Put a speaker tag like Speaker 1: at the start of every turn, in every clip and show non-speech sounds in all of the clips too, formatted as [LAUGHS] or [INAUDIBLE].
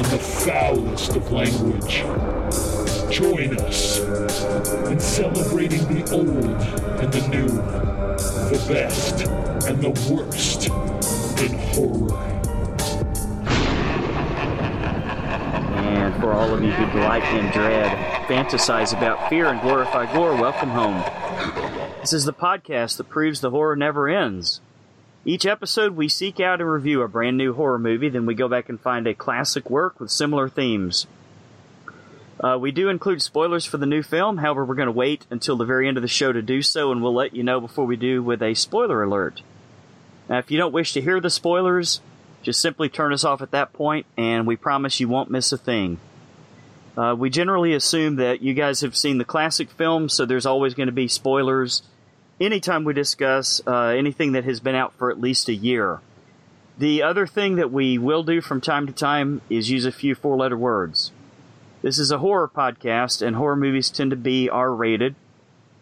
Speaker 1: and the foulest of language. Join us in celebrating the old and the new, the best and the worst in horror.
Speaker 2: And for all of you who delight in dread, fantasize about fear, and glorify gore, welcome home. This is the podcast that proves the horror never ends. Each episode, we seek out and review a brand new horror movie, then we go back and find a classic work with similar themes. Uh, we do include spoilers for the new film, however, we're going to wait until the very end of the show to do so, and we'll let you know before we do with a spoiler alert. Now, if you don't wish to hear the spoilers, just simply turn us off at that point, and we promise you won't miss a thing. Uh, we generally assume that you guys have seen the classic film, so there's always going to be spoilers anytime we discuss uh, anything that has been out for at least a year. The other thing that we will do from time to time is use a few four letter words. This is a horror podcast, and horror movies tend to be R rated,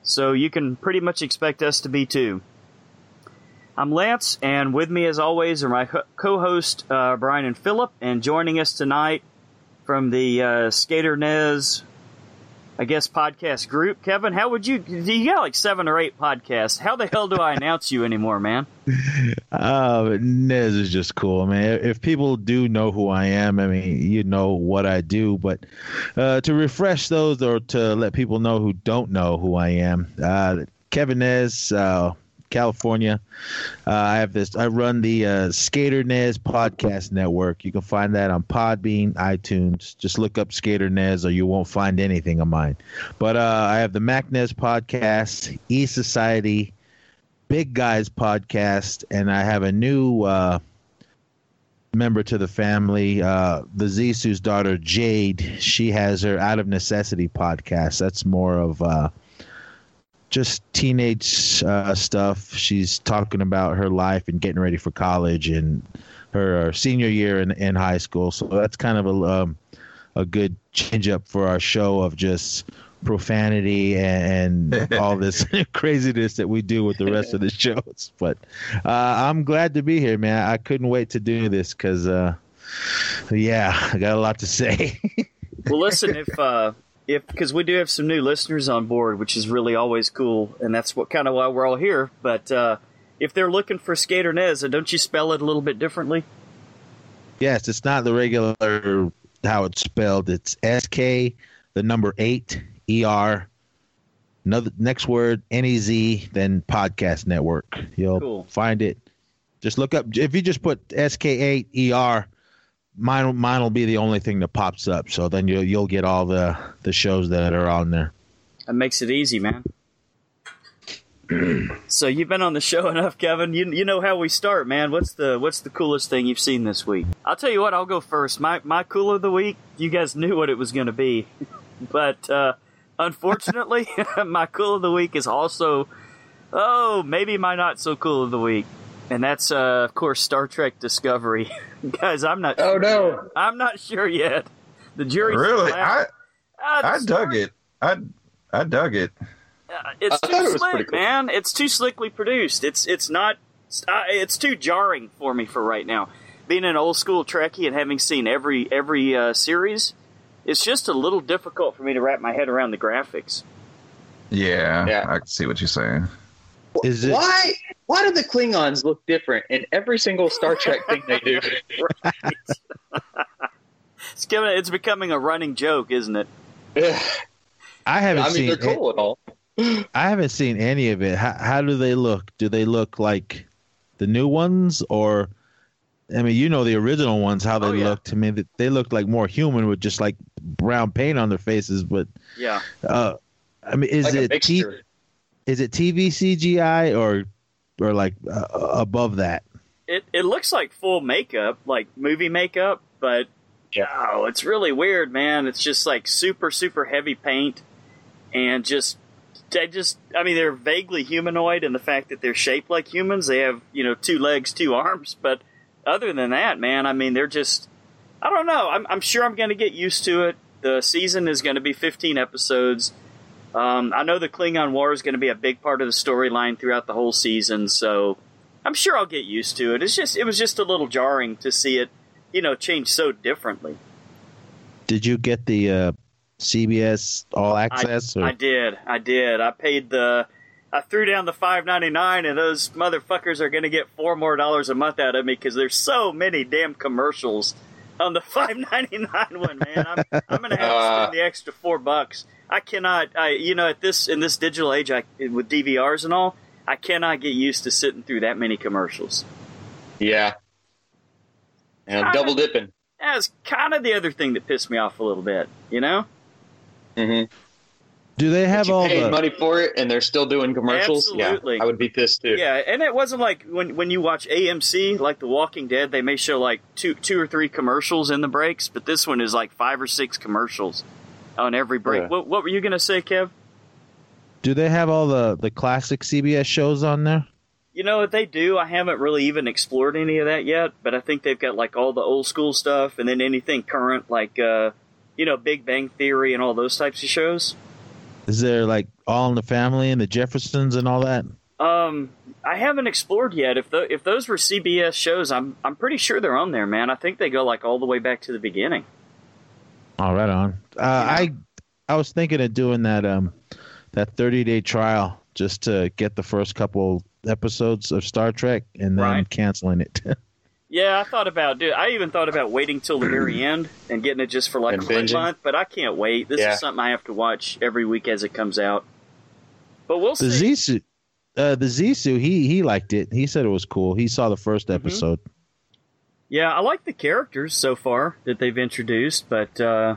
Speaker 2: so you can pretty much expect us to be too. I'm Lance, and with me, as always, are my co host uh, Brian and Philip, and joining us tonight from the uh, Skater Nez, I guess, podcast group. Kevin, how would you? You got like seven or eight podcasts. How the hell do I announce you anymore, man? [LAUGHS]
Speaker 3: Uh, Nez is just cool. I mean, if people do know who I am, I mean, you know what I do. But uh, to refresh those or to let people know who don't know who I am, uh, Kevin Nez, uh, California. Uh, I have this. I run the uh, Skater Nez podcast network. You can find that on Podbean, iTunes. Just look up Skater Nez, or you won't find anything of mine. But uh, I have the Mac Nez podcast, E Society, Big Guys podcast, and I have a new uh, member to the family, uh, the Zissou's daughter Jade. She has her Out of Necessity podcast. That's more of uh, just teenage uh, stuff. She's talking about her life and getting ready for college and her senior year in, in high school. So that's kind of a um, a good change up for our show of just profanity and [LAUGHS] all this [LAUGHS] craziness that we do with the rest of the [LAUGHS] shows. But uh, I'm glad to be here, man. I couldn't wait to do this because, uh, yeah, I got a lot to say.
Speaker 2: well, listen, if uh, if because we do have some new listeners on board, which is really always cool, and that's what kind of why we're all here. But uh, if they're looking for Skater Nez, don't you spell it a little bit differently?
Speaker 3: Yes, it's not the regular how it's spelled. It's S K, the number eight, E R. Another next word N E Z, then podcast network. You'll cool. find it. Just look up if you just put S K eight E R mine mine will be the only thing that pops up. So then you'll you'll get all the the shows that are on there.
Speaker 2: That makes it easy, man. [CLEARS THROAT] so you've been on the show [LAUGHS] enough, Kevin. You you know how we start, man. What's the what's the coolest thing you've seen this week? I'll tell you what. I'll go first. My my cool of the week. You guys knew what it was going to be, [LAUGHS] but uh, unfortunately, [LAUGHS] my cool of the week is also oh maybe my not so cool of the week and that's uh, of course Star Trek Discovery. [LAUGHS] Guys, I'm not.
Speaker 4: Oh
Speaker 2: sure
Speaker 4: no,
Speaker 2: yet. I'm not sure yet. The jury.
Speaker 5: Really, I uh, I dug it. I I dug it.
Speaker 2: Uh, it's too it slick, cool. man. It's too slickly produced. It's it's not. Uh, it's too jarring for me for right now. Being an old school Trekkie and having seen every every uh, series, it's just a little difficult for me to wrap my head around the graphics.
Speaker 5: Yeah, yeah. I see what you're saying.
Speaker 4: Is it, why why do the Klingons look different in every single Star Trek thing they do? right. [LAUGHS]
Speaker 2: it's, giving, it's becoming a running joke, isn't it? [SIGHS]
Speaker 3: I haven't
Speaker 4: I mean,
Speaker 3: seen
Speaker 4: they're cool and all.
Speaker 3: I haven't seen any of it. How, how do they look? Do they look like the new ones, or I mean, you know the original ones, how they oh, yeah. looked. To me, they looked like more human with just like brown paint on their faces. But
Speaker 2: yeah,
Speaker 3: uh, I mean, is like it t- is it TV CGI or or like uh, above that?
Speaker 2: It it looks like full makeup, like movie makeup, but Yeah. Oh, it's really weird, man. It's just like super, super heavy paint, and just they just I mean they're vaguely humanoid in the fact that they're shaped like humans. They have you know two legs, two arms, but other than that, man, I mean they're just I don't know. I'm, I'm sure I'm going to get used to it. The season is going to be 15 episodes. Um, I know the Klingon War is going to be a big part of the storyline throughout the whole season, so I'm sure I'll get used to it. It's just it was just a little jarring to see it, you know, change so differently.
Speaker 3: Did you get the uh, CBS All Access?
Speaker 2: I, I, did. I did. I paid the. I threw down the five ninety nine, and those motherfuckers are going to get four more dollars a month out of me because there's so many damn commercials on the [LAUGHS] five ninety nine one. Man, I'm I'm going to have to spend uh. the extra four bucks. I cannot. I you know at this in this digital age, I with DVRs and all, I cannot get used to sitting through that many commercials.
Speaker 4: Yeah. And double dipping.
Speaker 2: That's kind of the other thing that pissed me off a little bit, you know?
Speaker 4: Mm-hmm.
Speaker 3: Do they have all
Speaker 4: the money for it and they're still doing commercials?
Speaker 2: Absolutely.
Speaker 4: Yeah, I would be pissed too.
Speaker 2: Yeah, and it wasn't like when when you watch AMC, like The Walking Dead, they may show like two two or three commercials in the breaks, but this one is like five or six commercials on every break. Yeah. What, what were you gonna say, Kev?
Speaker 3: Do they have all the the classic CBS shows on there?
Speaker 2: You know what they do? I haven't really even explored any of that yet, but I think they've got like all the old school stuff and then anything current like uh you know, Big Bang Theory and all those types of shows.
Speaker 3: Is there like All in the Family and the Jeffersons and all that?
Speaker 2: Um, I haven't explored yet. If the, if those were CBS shows, I'm I'm pretty sure they're on there, man. I think they go like all the way back to the beginning.
Speaker 3: All right, on. Uh, I I was thinking of doing that um that 30 day trial just to get the first couple episodes of Star Trek and then right. canceling it. [LAUGHS]
Speaker 2: Yeah, I thought about dude. I even thought about waiting till the very [CLEARS THROAT] end and getting it just for like a month, but I can't wait. This yeah. is something I have to watch every week as it comes out. But we'll
Speaker 3: the
Speaker 2: see.
Speaker 3: Zissou, uh, the Zissou, he he liked it. He said it was cool. He saw the first mm-hmm. episode. Mm-hmm.
Speaker 2: Yeah, I like the characters so far that they've introduced, but uh,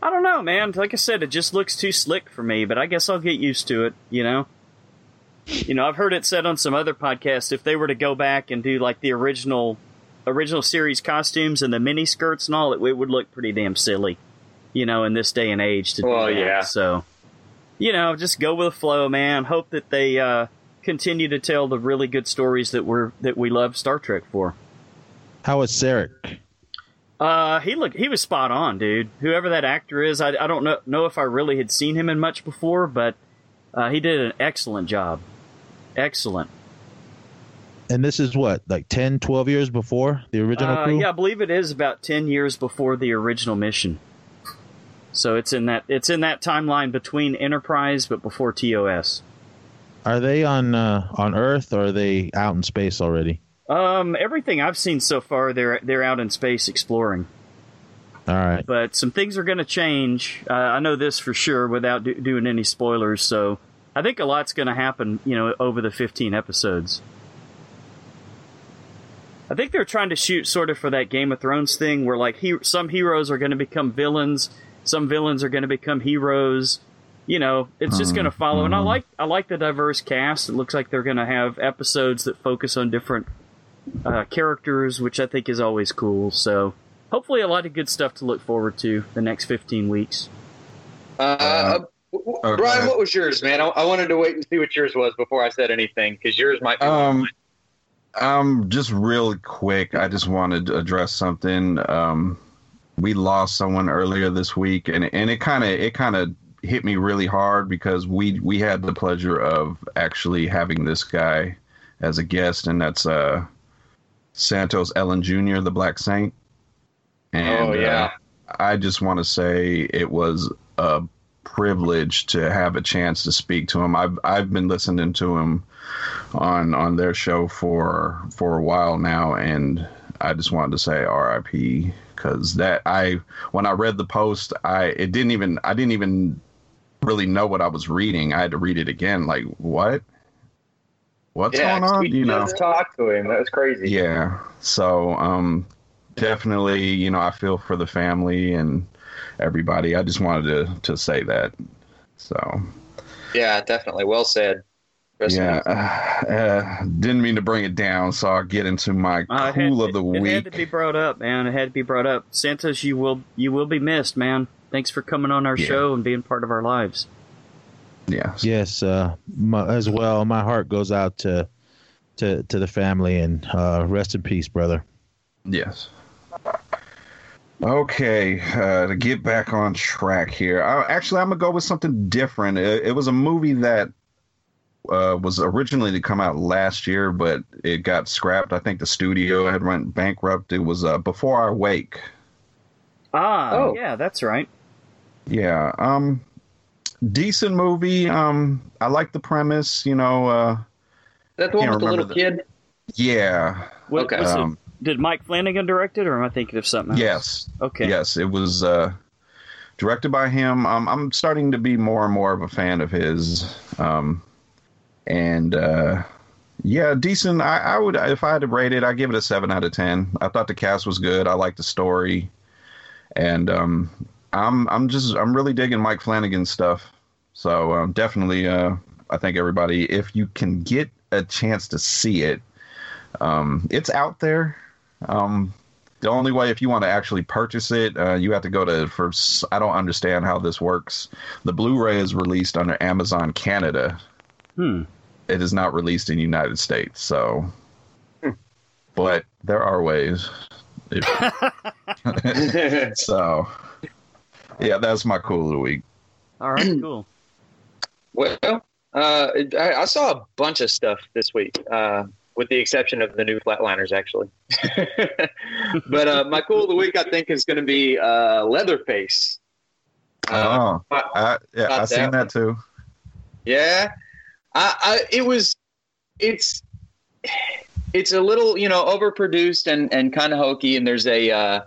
Speaker 2: I don't know, man. Like I said, it just looks too slick for me. But I guess I'll get used to it. You know. You know, I've heard it said on some other podcasts if they were to go back and do like the original original series costumes and the mini skirts and all, it, it would look pretty damn silly, you know, in this day and age to well, do that. yeah. So, you know, just go with the flow, man. Hope that they uh, continue to tell the really good stories that we're that we love Star Trek for.
Speaker 3: How was Sarek?
Speaker 2: Uh, he looked he was spot on, dude. Whoever that actor is, I, I don't know know if I really had seen him in much before, but uh, he did an excellent job. Excellent
Speaker 3: and this is what like 10 12 years before the original
Speaker 2: uh,
Speaker 3: crew
Speaker 2: yeah i believe it is about 10 years before the original mission so it's in that it's in that timeline between enterprise but before tos
Speaker 3: are they on uh, on earth or are they out in space already
Speaker 2: um everything i've seen so far they're they're out in space exploring
Speaker 3: all right
Speaker 2: but some things are going to change uh, i know this for sure without do- doing any spoilers so i think a lot's going to happen you know over the 15 episodes I think they're trying to shoot sort of for that Game of Thrones thing where like he, some heroes are going to become villains, some villains are going to become heroes. You know, it's just going to follow. And I mm-hmm. like I like the diverse cast. It looks like they're going to have episodes that focus on different uh, characters, which I think is always cool. So hopefully, a lot of good stuff to look forward to the next fifteen weeks.
Speaker 4: Uh, uh, okay. Brian, what was yours, man? I, I, wanted to wait and see what yours was before I said anything because yours might be.
Speaker 5: Um, um, just real quick, I just wanted to address something. Um, we lost someone earlier this week, and and it kind of it kind of hit me really hard because we we had the pleasure of actually having this guy as a guest, and that's uh Santos Ellen Jr., the Black Saint. And,
Speaker 4: oh yeah,
Speaker 5: uh, I just want to say it was a privilege to have a chance to speak to him. I've I've been listening to him on on their show for for a while now, and I just wanted to say R.I.P. because that I when I read the post, I it didn't even I didn't even really know what I was reading. I had to read it again. Like what? What's yeah, going on?
Speaker 4: We, you know, talk to him. That was crazy.
Speaker 5: Yeah. So um, definitely, you know, I feel for the family and everybody. I just wanted to to say that. So.
Speaker 4: Yeah, definitely. Well said. Rest
Speaker 5: yeah, uh, [SIGHS] uh, didn't mean to bring it down, so I'll get into my
Speaker 2: Uh,
Speaker 5: cool
Speaker 2: had,
Speaker 5: of the
Speaker 2: it,
Speaker 5: week.
Speaker 2: It had to be brought up, man. It had to be brought up. Santos, you will you will be missed, man. Thanks for coming on our
Speaker 5: Yeah.
Speaker 2: show and being part of our lives.
Speaker 5: Yeah,
Speaker 3: Yes, uh, my, as well. My heart goes out to to to the family and uh, rest in peace, brother.
Speaker 5: Yes. Okay, uh, to get back on track here. Uh, actually, I'm gonna go with something different. It, it was a movie that uh, was originally to come out last year, but it got scrapped. I think the studio had went bankrupt. It was uh, Before I Wake.
Speaker 2: Ah,
Speaker 4: Oh.
Speaker 2: yeah, that's right.
Speaker 5: Yeah. Um, decent movie. Um, I like the premise. You know. Uh,
Speaker 4: Is that the one with the little
Speaker 5: remember
Speaker 4: kid?
Speaker 5: yeah.
Speaker 2: What,
Speaker 4: Okay.
Speaker 2: was it-
Speaker 5: Um,
Speaker 2: did Mike Flanagan direct it, or am I thinking of something else?
Speaker 5: yes.
Speaker 2: Okay.
Speaker 5: Yes, it was uh, directed by him. Um, I'm starting to be more and more of a fan of his. Um, and uh, yeah, decent. I, I would, if I had to rate it, I'd give it a seven out of ten. I thought the cast was good. I liked the story, and um, I'm I'm just I'm really digging Mike Flanagan's stuff. So um, definitely, uh, I think everybody, if you can get a chance to see it, um, it's out there. Um, the only way, if you want to actually purchase it, uh, you have to go to for. I don't understand how this works. The Blu-ray is released under Amazon Canada.
Speaker 2: Hmm.
Speaker 5: It is not released in the United States. So, but there are ways. If- [LAUGHS] [LAUGHS] so, yeah, that's my cool of the week.
Speaker 2: All right. [CLEARS THROAT] Cool.
Speaker 4: Well, uh, I, I saw a bunch of stuff this week, uh, with the exception of the new Flatliners, actually. [LAUGHS] but uh, my cool of the week, I think, is going to be uh, Leatherface. Uh,
Speaker 5: oh, I, yeah,
Speaker 4: not
Speaker 5: I seen
Speaker 4: that
Speaker 5: that too.
Speaker 4: Yeah, I, I it was it's it's a little you know overproduced and and kind of hokey, and there's a uh,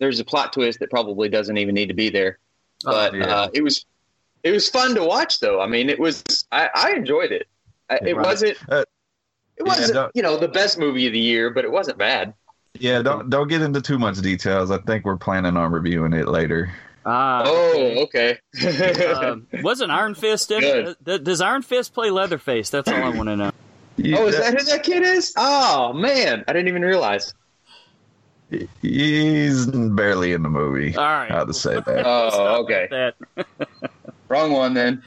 Speaker 4: there's a plot twist that probably doesn't even need to be there. But
Speaker 5: Oh, yeah.
Speaker 4: uh, it was it was fun to watch, though. I mean, it was I, I enjoyed it. I, it
Speaker 5: Right.
Speaker 4: wasn't
Speaker 5: Uh,
Speaker 4: it wasn't
Speaker 5: don't-
Speaker 4: you know the best movie of the year, but it wasn't bad.
Speaker 5: Yeah, don't don't get into too much details. I think we're planning on reviewing it later.
Speaker 2: Ah.
Speaker 4: Oh, okay. [LAUGHS]
Speaker 2: um, wasn't Iron Fist in
Speaker 4: Good.
Speaker 2: it? Th- Does Iron Fist play Leatherface? That's all I want to know. [LAUGHS]
Speaker 4: oh, is that who that kid is? Oh man, I didn't even realize.
Speaker 5: He's barely in the movie.
Speaker 2: All right.
Speaker 5: How to say that? [LAUGHS]
Speaker 4: Oh, okay.
Speaker 2: That. [LAUGHS] [LAUGHS]
Speaker 4: Wrong one then.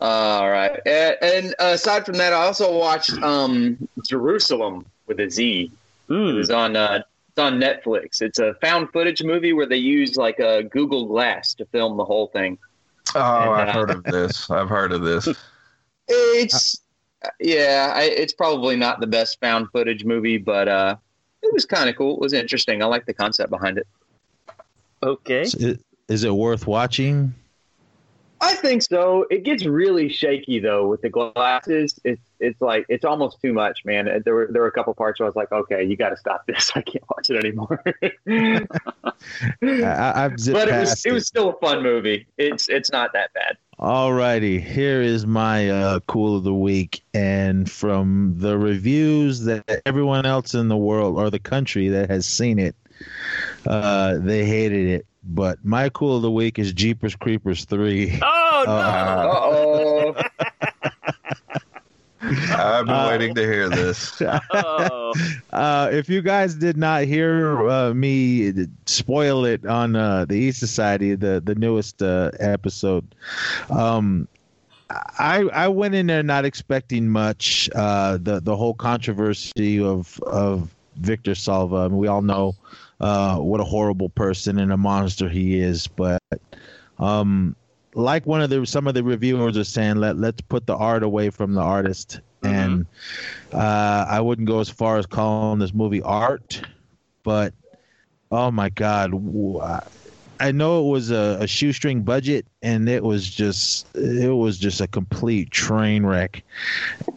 Speaker 4: All right. And, and aside from that, I also watched um, Jeruzalem with a Z. It
Speaker 2: Mm.
Speaker 4: was on uh, it's on Netflix. It's a found footage movie where they use like a Google Glass to film the whole thing.
Speaker 5: Oh, I've
Speaker 4: uh,
Speaker 5: heard of this. I've heard of this.
Speaker 4: It's yeah, I, it's probably not the best found footage movie, but uh, it was kind of cool. It was interesting. I like the concept behind it.
Speaker 2: Okay.
Speaker 3: Is it, is it worth watching?
Speaker 4: I think so. It gets really shaky though with the glasses. It's it's like it's almost too much, man. There were there were a couple parts where I was like, okay, you got to stop this. [LAUGHS] I can't watch it anymore. [LAUGHS]
Speaker 3: I, I've
Speaker 4: but it was
Speaker 3: past
Speaker 4: it was still a fun movie. It's it's not that bad.
Speaker 3: Alrighty, here is my uh, cool of the week, and from the reviews that everyone else in the world or the country that has seen it, uh, they hated it. But my cool of the week is Jeepers Creepers three. [LAUGHS]
Speaker 2: Oh no!
Speaker 3: Uh,
Speaker 4: oh. [LAUGHS]
Speaker 5: I've been
Speaker 3: Uh,
Speaker 5: waiting to hear this.
Speaker 2: oh. [LAUGHS]
Speaker 3: Uh, if you guys did not hear uh, me spoil it on uh, the East Society, the the newest uh, episode, um, I I went in there not expecting much. Uh, the the whole controversy of of Victor Salva. I mean, we all know uh, what a horrible person and a monster he is, but um, like one of the some of the reviewers are saying, let let's put the art away from the artist. And uh, I wouldn't go as far as calling this movie art, but oh my god, I know it was a, a shoestring budget, and it was just it was just a complete train wreck.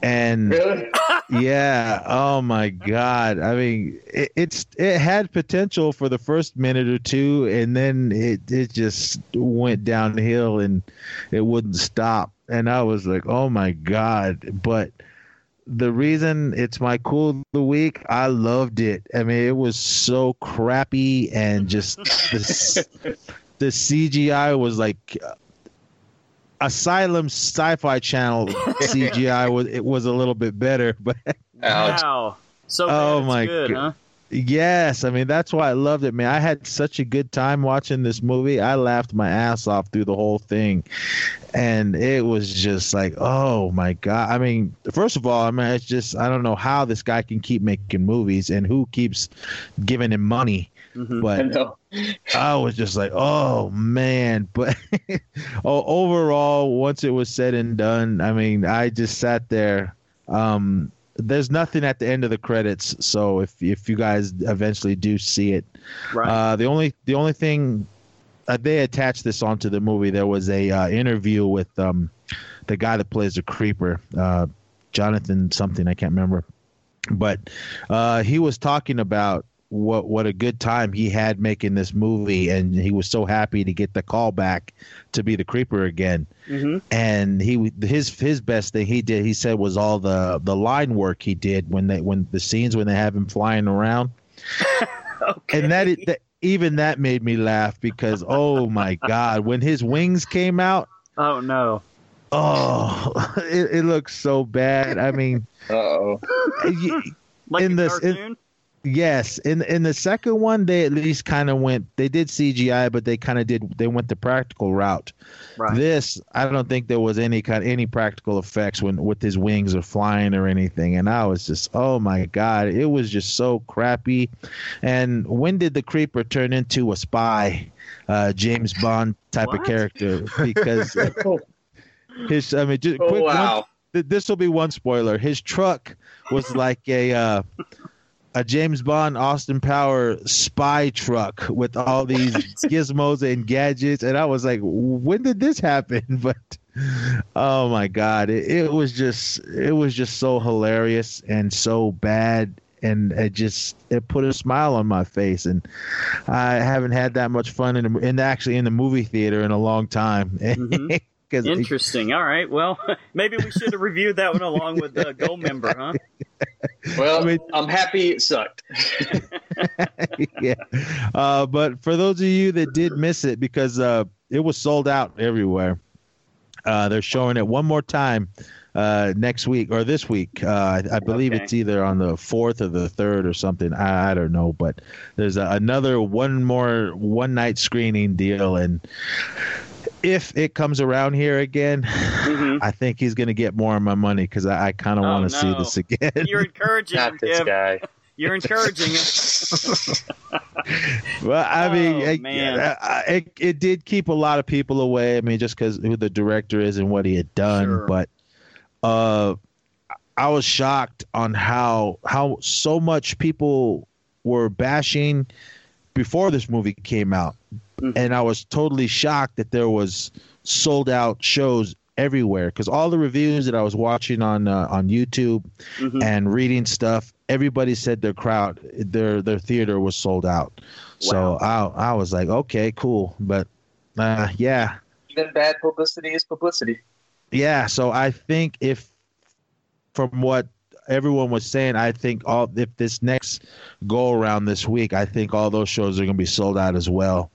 Speaker 3: And
Speaker 4: Really? [LAUGHS]
Speaker 3: yeah. Oh my god. I mean it, it's it had potential for the first minute or two and then it it just went downhill and it wouldn't stop. And i was like oh my god. But the reason it's my cool of the week i loved it. I mean it was so crappy and just the, [LAUGHS] the cgi was like Asylum Sci-Fi Channel [LAUGHS] CGI was it was a little bit better, [LAUGHS] but
Speaker 2: Wow. So
Speaker 3: Oh,
Speaker 2: bad
Speaker 3: my
Speaker 2: good,
Speaker 3: God.
Speaker 2: huh?
Speaker 3: yes, I mean that's why I loved it, man. I had such a good time watching this movie. I laughed my ass off through the whole thing, and it was just like, oh my god. I mean, first of all, I mean, it's just I don't know how this guy can keep making movies and who keeps giving him money,
Speaker 2: Mhm.
Speaker 3: But. I was just like, oh man. But [LAUGHS] oh, overall, once it was said and done, I mean, I just sat there. Um, there's nothing at the end of the credits, so if if you guys eventually do see it,
Speaker 2: Right.
Speaker 3: uh, the only the only thing uh, they attached this onto the movie. There was a uh, interview with um, the guy that plays the creeper, uh, Jonathan something I can't remember, but uh, he was talking about what what a good time he had making this movie, and he was so happy to get the call back to be the creeper again.
Speaker 2: hmm
Speaker 3: And he his his best thing he did he said was all the the line work he did when they when the scenes when they have him flying around [LAUGHS]
Speaker 2: Okay.
Speaker 3: and that, that even that made me laugh because oh my god when his wings came out
Speaker 2: oh no.
Speaker 3: oh [LAUGHS] it, it looks so bad i mean
Speaker 4: oh. [LAUGHS]
Speaker 2: Like
Speaker 3: In
Speaker 2: a
Speaker 3: this- in-
Speaker 2: cartoon?
Speaker 3: Yes in in the second one they at least kind of went they did cgi but they kind of did they went the practical route
Speaker 2: right.
Speaker 3: this i don't think there was any kind any practical effects when with his wings or flying or anything and i was just oh my god it was just so crappy and when did the creeper turn into a spy uh james bond type of character because [LAUGHS] his i mean just
Speaker 4: Oh,
Speaker 3: quick
Speaker 4: wow.
Speaker 3: th- this will be one spoiler. His truck was like a uh, a James Bond Austin Power spy truck with all these [LAUGHS] gizmos and gadgets, and I was like, when did this happen? [LAUGHS] But oh my god, it, it was just it was just so hilarious and so bad. And it just it put a smile on my face, and I haven't had that much fun in, the, in actually in the movie theater in a long time.
Speaker 2: Mhm. [LAUGHS]
Speaker 3: 'Cause it-
Speaker 2: Interesting. All right. Well, [LAUGHS] maybe we should have reviewed that one along with the Goldmember, huh? [LAUGHS]
Speaker 4: Well,
Speaker 3: I mean- [LAUGHS]
Speaker 4: I'm happy it sucked.
Speaker 3: yeah. Uh, but for those of you that did miss it, because uh, it was sold out everywhere, uh, they're showing it one more time uh, next week or this week. Uh, I, I believe
Speaker 2: Okay.
Speaker 3: it's either on the fourth or the third or something. I, I don't know, but there's a, another one more one night screening deal, and if it comes around here again,
Speaker 2: Mhm. [LAUGHS]
Speaker 3: I think he's going to get more of my money because I, I kind of
Speaker 2: Oh,
Speaker 3: want to see this again.
Speaker 2: You're encouraging him,
Speaker 4: Not this
Speaker 2: Kev.
Speaker 4: guy.
Speaker 2: You're encouraging him. [LAUGHS]
Speaker 3: Well, I mean,
Speaker 2: Oh,
Speaker 3: it,
Speaker 2: man.
Speaker 3: uh, it it did keep a lot of people away. I mean, just because who the director is and what he had done,
Speaker 2: Sure.
Speaker 3: but uh, I was shocked on how how so much people were bashing before this movie came out,
Speaker 2: Mhm.
Speaker 3: and I was totally shocked that there was sold out shows everywhere because all the reviews that I was watching on uh, on YouTube
Speaker 2: Mhm.
Speaker 3: and reading stuff, everybody said their crowd, their their theater was sold out. So I I was like, okay, cool, but uh, yeah,
Speaker 4: Even bad publicity is publicity.
Speaker 3: yeah. So I think if from what everyone was saying, I think all if this next go around this week, I think all those shows are gonna be sold out as well.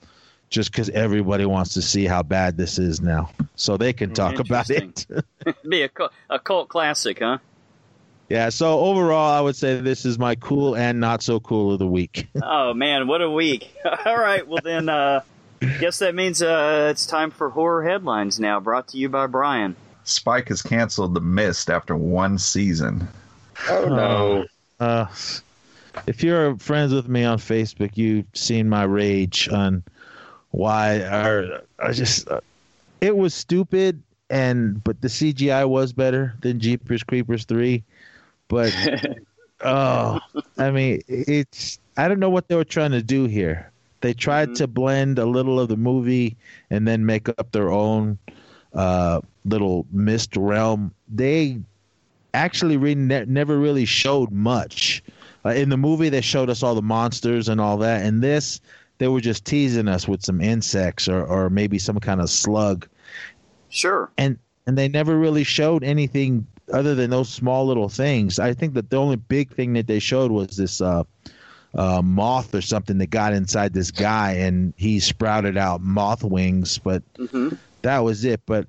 Speaker 3: Just because everybody wants to see how bad this is now, so they can talk about it. [LAUGHS]
Speaker 2: Be a, cult- a cult classic, huh?
Speaker 3: yeah. So overall, I would say this is my cool and not so cool of the week.
Speaker 2: Oh man, what a week! [LAUGHS] All right, well then, uh, guess that means uh, it's time for horror headlines now. Brought to you by Brian.
Speaker 5: Spike has canceled The Mist after one season.
Speaker 4: Oh no.
Speaker 3: Uh, if you're friends with me on Facebook, you've seen my rage on why or I just uh, it was stupid and but the CGI was better than Jeepers Creepers 3 but [LAUGHS] oh I mean it's I don't know what they were trying to do here. They tried
Speaker 2: Mhm.
Speaker 3: to blend a little of the movie and then make up their own uh little mist realm. They actually re- ne- never really showed much. Uh, in the movie they showed us all the monsters and all that And this they were just teasing us with some insects or, or maybe some kind of slug.
Speaker 2: Sure.
Speaker 3: and and they never really showed anything other than those small little things. I think that the only big thing that they showed was this uh uh, moth or something that got inside this guy and he sprouted out moth wings but
Speaker 2: hmm
Speaker 3: that was it. But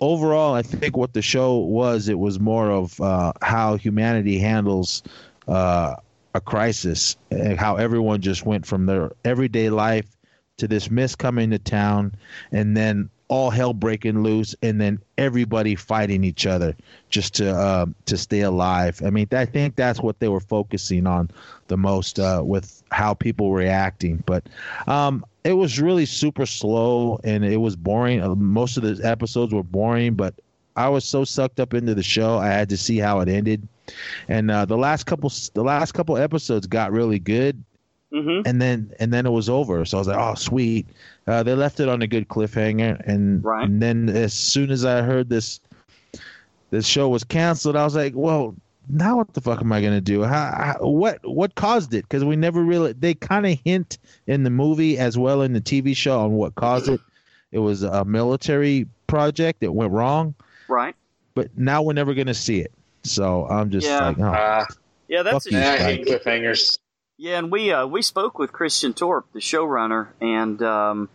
Speaker 3: overall, I think what the show was, it was more of uh, how humanity handles uh, a crisis, and how everyone just went from their everyday life to this mist coming to town, and then all hell breaking loose, and then everybody fighting each other just to uh, to stay alive. I mean, I think that's what they were focusing on the most uh, with how people were reacting. But um, it was really super slow and it was boring. Uh, most of the episodes were boring, but I was so sucked up into the show, I had to see how it ended. And uh, the last couple, the last couple episodes got really good,
Speaker 2: Mm-hmm.
Speaker 3: and then and then it was over. So I was like, oh sweet. Uh, they left it on a good cliffhanger, and,
Speaker 2: Right.
Speaker 3: and then as soon as I heard this this show was canceled, I was like, well, now what the fuck am I gonna do? How, how, what what caused it? Because we never really they kind of hint in the movie as well in the TV show on what caused it. It was a military project that went wrong,
Speaker 2: Right.
Speaker 3: but now we're never gonna see it. So I'm just
Speaker 2: Yeah.
Speaker 3: like, oh,
Speaker 4: Uh,
Speaker 2: Yeah, that's
Speaker 3: Fuck you.
Speaker 4: I hate cliffhangers.
Speaker 2: Yeah, and we uh, we spoke with Christian Torpe, the showrunner, and um,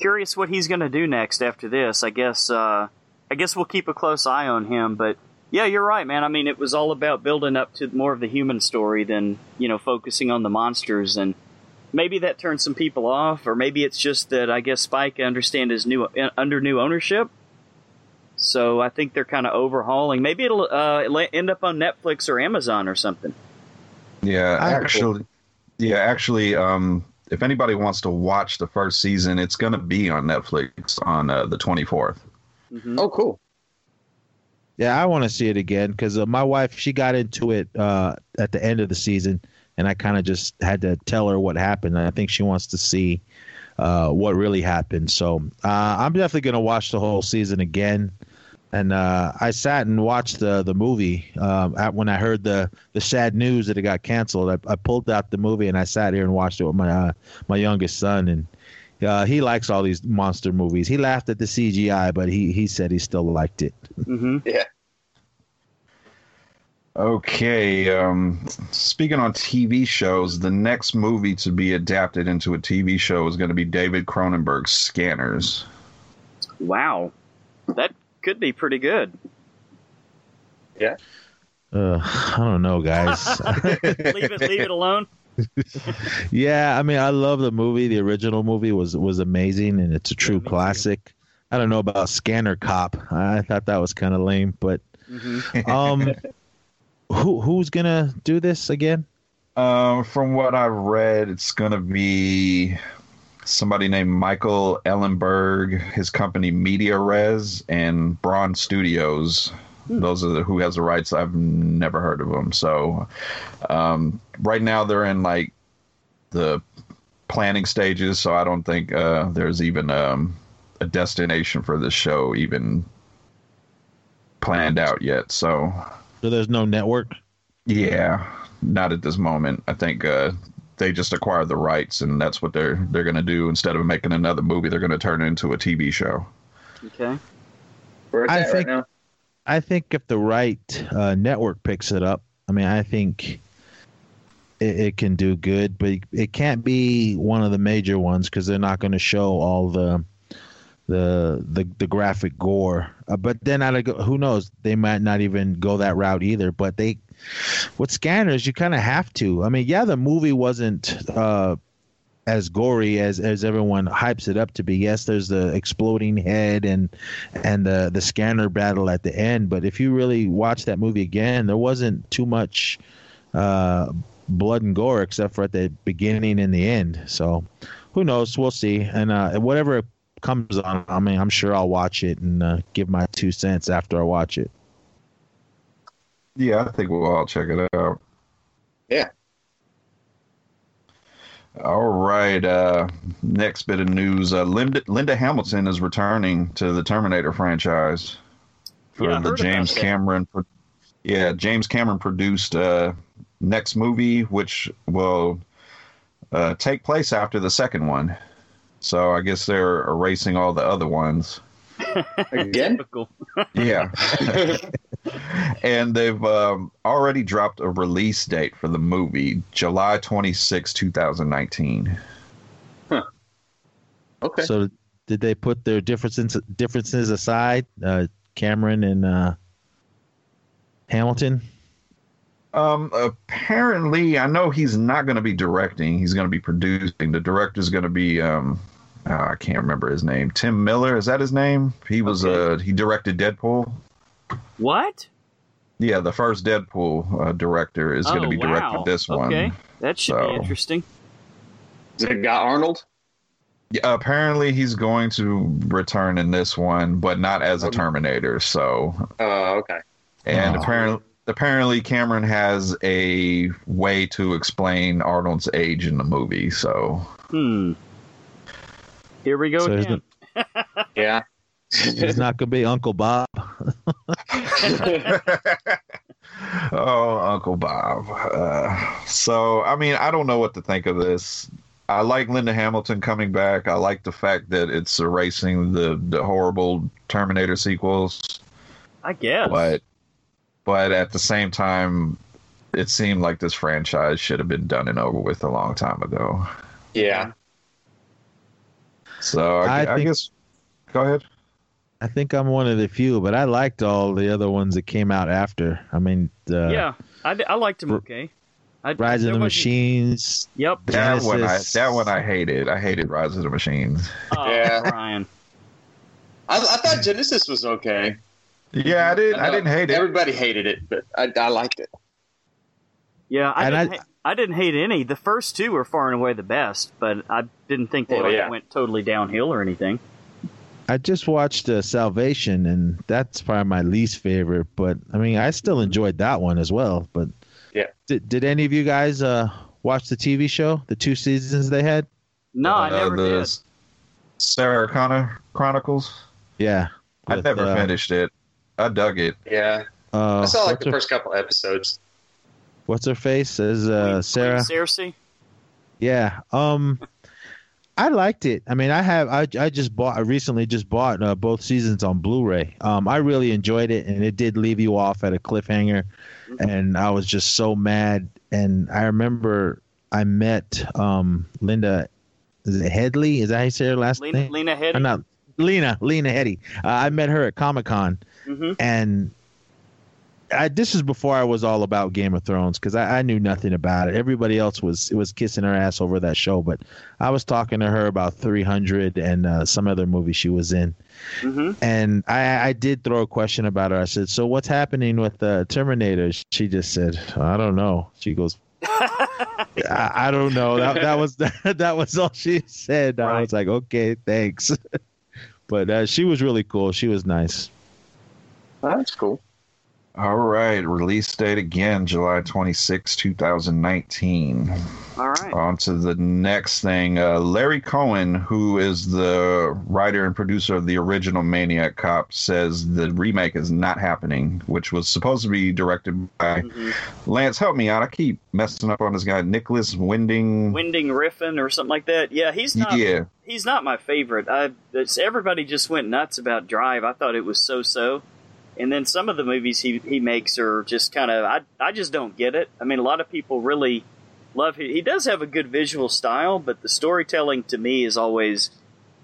Speaker 2: curious what he's going to do next after this. I guess uh, I guess we'll keep a close eye on him. But yeah, you're right, man. I mean, it was all about building up to more of the human story than you know focusing on the monsters, and maybe that turned some people off, or maybe it's just that I guess Spike I understand is new uh, under new ownership. So I think they're kind of overhauling. Maybe it'll uh, la- end up on Netflix or Amazon or something.
Speaker 5: Yeah, actually, yeah, actually, um, if anybody wants to watch the first season, it's going to be on Netflix on uh, the 24th.
Speaker 2: hmm
Speaker 4: Oh, cool.
Speaker 3: Yeah, I want to see it again because uh, my wife she got into it uh, at the end of the season, and I kind of just had to tell her what happened. And I think she wants to see uh, what really happened. So uh, I'm definitely gonna watch the whole season again. And uh, I sat and watched the the movie um, at, when I heard the the sad news that it got canceled. I, I pulled out the movie and I sat here and watched it with my uh, my youngest son and. Uh, he likes all these monster movies. He laughed at the CGI, but he, he said he still liked it.
Speaker 2: hmm
Speaker 5: Okay, um, speaking on TV shows, the next movie to be adapted into a TV show is going to be David Cronenberg's Scanners.
Speaker 2: Wow, that could be pretty good. Yeah.
Speaker 3: Uh, I don't know, guys. [LAUGHS]
Speaker 2: leave it, leave it alone. [LAUGHS]
Speaker 3: yeah, I mean, I love the movie. The original movie was was amazing, and it's a true
Speaker 2: me too.
Speaker 3: classic. I don't know about Scanner Cop. I thought that was kind of lame, but
Speaker 2: hmm
Speaker 3: um, [LAUGHS] who who's gonna do this again?
Speaker 5: Um, from what I've read, it's going to be somebody named Michael Ellenberg, his company Media Res, and Bron Studios. Those are the, who has the rights. I've never heard of them. So, um, right now they're in like the planning stages. So I don't think uh, there's even um, a destination for this show even planned out yet. So
Speaker 3: So there's no network.
Speaker 5: yeah, not at this moment. I think uh, they just acquired the rights, and that's what they're they're going to do. Instead of making another movie, they're going to turn it into a TV show.
Speaker 2: Okay.
Speaker 3: I think-
Speaker 4: right now.
Speaker 3: I think if the right uh, network picks it up, I mean, I think it, it can do good, but it can't be one of the major ones because they're not going to show all the the the, the graphic gore. Uh, but then I go, who knows? They might not even go that route either. But they, with scanners, you kind of have to. I mean, yeah, the movie wasn't. Uh, as gory as as everyone hypes it up to be. Yes, there's the exploding head and and the the scanner battle at the end, but if you really watch that movie again, there wasn't too much uh, blood and gore except for at the beginning and the end. So who knows? We'll see. And uh, whatever comes on, I mean, I'm sure I'll watch it and uh, give my two cents after I watch it.
Speaker 5: Yeah, I think we'll all check it out.
Speaker 4: Yeah.
Speaker 5: All right. Uh, next bit of news: uh, Linda, Linda Hamilton is returning to the Terminator franchise for
Speaker 2: Yeah,
Speaker 5: the James. Cameron. pro- Yeah, James Cameron produced uh, next movie, which will uh, take place after the second one. So I guess they're erasing all the other ones. [LAUGHS]
Speaker 4: Again?
Speaker 5: Yeah. [LAUGHS] [LAUGHS] and they've um, already dropped a release date for the movie, July 26, 2019.
Speaker 4: okay.
Speaker 3: So did they put their differences differences aside? Uh, Cameron and uh, Hamilton?
Speaker 5: Um, apparently, I know he's not going to be directing. He's going to be producing. The director's going to be um, oh, I can't remember his name. Tim Miller is that his name? He was
Speaker 2: Okay.
Speaker 5: uh he directed Deadpool.
Speaker 2: What?
Speaker 5: Yeah, the first Deadpool uh, director is going to
Speaker 2: Oh,
Speaker 5: be directing
Speaker 2: wow.
Speaker 5: this one.
Speaker 2: Okay, that should
Speaker 5: So-
Speaker 2: be interesting.
Speaker 4: Is it got Arnold?
Speaker 5: Yeah, apparently he's going to return in this one, but not as a Terminator. So,
Speaker 4: Oh, okay.
Speaker 5: and
Speaker 3: Oh.
Speaker 5: apparently, apparently Cameron has a way to explain Arnold's age in the movie. So,
Speaker 2: Hmm. Here we go
Speaker 3: So
Speaker 2: again. [LAUGHS]
Speaker 4: Yeah.
Speaker 3: He's not going to be Uncle Bob. [LAUGHS] [LAUGHS]
Speaker 5: oh, Uncle Bob. Uh, so, I mean, I don't know what to think of this. I like Linda Hamilton coming back. I like the fact that it's erasing the the horrible Terminator sequels.
Speaker 2: I guess.
Speaker 5: but but at the same time it seemed like this franchise should have been done and over with a long time ago
Speaker 4: yeah.
Speaker 5: So i,
Speaker 3: I
Speaker 5: I
Speaker 3: think-
Speaker 5: guess go ahead
Speaker 3: I think I'm one of the few, but I liked all the other ones that came out after. I mean, the
Speaker 2: yeah, I, I liked
Speaker 3: them.
Speaker 2: Okay. I,
Speaker 3: Rise of the
Speaker 2: wasn't-
Speaker 3: Machines.
Speaker 2: Yep.
Speaker 5: that one I, that one i hated i hated rise of the machines
Speaker 2: Oh,
Speaker 4: Yeah.
Speaker 2: Brian.
Speaker 4: I, I thought Genisys was okay.
Speaker 5: yeah i didn't i,
Speaker 4: know
Speaker 5: didn't hate it
Speaker 4: Everybody hated it, but I, I liked it.
Speaker 2: Yeah, I
Speaker 3: And
Speaker 2: didn't,
Speaker 3: I-
Speaker 2: ha- I didn't hate any. The first two were far and away the best, but I didn't think they
Speaker 4: Oh,
Speaker 2: like,
Speaker 4: yeah.
Speaker 2: went totally downhill or anything.
Speaker 3: I just watched uh, Salvation, and that's probably my least favorite. But I mean, I still enjoyed that one as well. But
Speaker 4: Yeah.
Speaker 3: did, did any of you guys uh, watch the TV show, the two seasons they had?
Speaker 2: No, I
Speaker 5: Uh,
Speaker 2: never
Speaker 5: the
Speaker 2: did.
Speaker 5: sarah connor chronicles
Speaker 3: Yeah,
Speaker 5: i never
Speaker 3: uh,
Speaker 5: finished it i dug it
Speaker 4: Yeah.
Speaker 3: Uh,
Speaker 4: I saw like the
Speaker 3: her,
Speaker 4: first couple episodes.
Speaker 3: What's her face? Is uh, Sarah?
Speaker 2: Cersei?
Speaker 3: Yeah. Um I liked it. I mean, I have I I just bought I recently just bought uh, both seasons on Blu-ray. Um I really enjoyed it and it did leave you off at a cliffhanger and I was just so mad and I remember I met um Linda is it Headley? Is that how you say her last
Speaker 2: Lena,
Speaker 3: name?
Speaker 2: Lena Headey?
Speaker 3: Or not Lena, Lena Headey. Uh, I met her at Comic-Con
Speaker 2: hmm
Speaker 3: and I, this is before I was all about Game of Thrones because I, I knew nothing about it. Everybody else was was kissing her ass over that show, but I was talking to her about 300 and uh, some other movie she was in,
Speaker 2: hmm
Speaker 3: and I, I did throw a question about her. I said, "So what's happening with the Terminator?" She just said, "I don't know." She goes, [LAUGHS] I, "I don't know." That that was [LAUGHS] that was all she said. I was like, "Okay, thanks." [LAUGHS] but uh, she was really cool. She was nice.
Speaker 4: That's cool.
Speaker 5: All right release date again july 26 2019
Speaker 2: All right.
Speaker 5: On to the next thing. Uh, Larry Cohen, who is the writer and producer of the original Maniac Cop, says the remake is not happening, which was supposed to be directed by
Speaker 2: Mhm.
Speaker 5: Lance. Help me out. I keep messing up on this guy, Nicholas Winding.
Speaker 2: Winding Refn or something like that. Yeah, he's not.
Speaker 5: yeah,
Speaker 2: He's not my favorite. I it's, everybody just went nuts about Drive. I thought it was so so. And then some of the movies he, he makes are just kind of I I just don't get it. I mean, a lot of people really love he he does have a good visual style, but the storytelling to me is always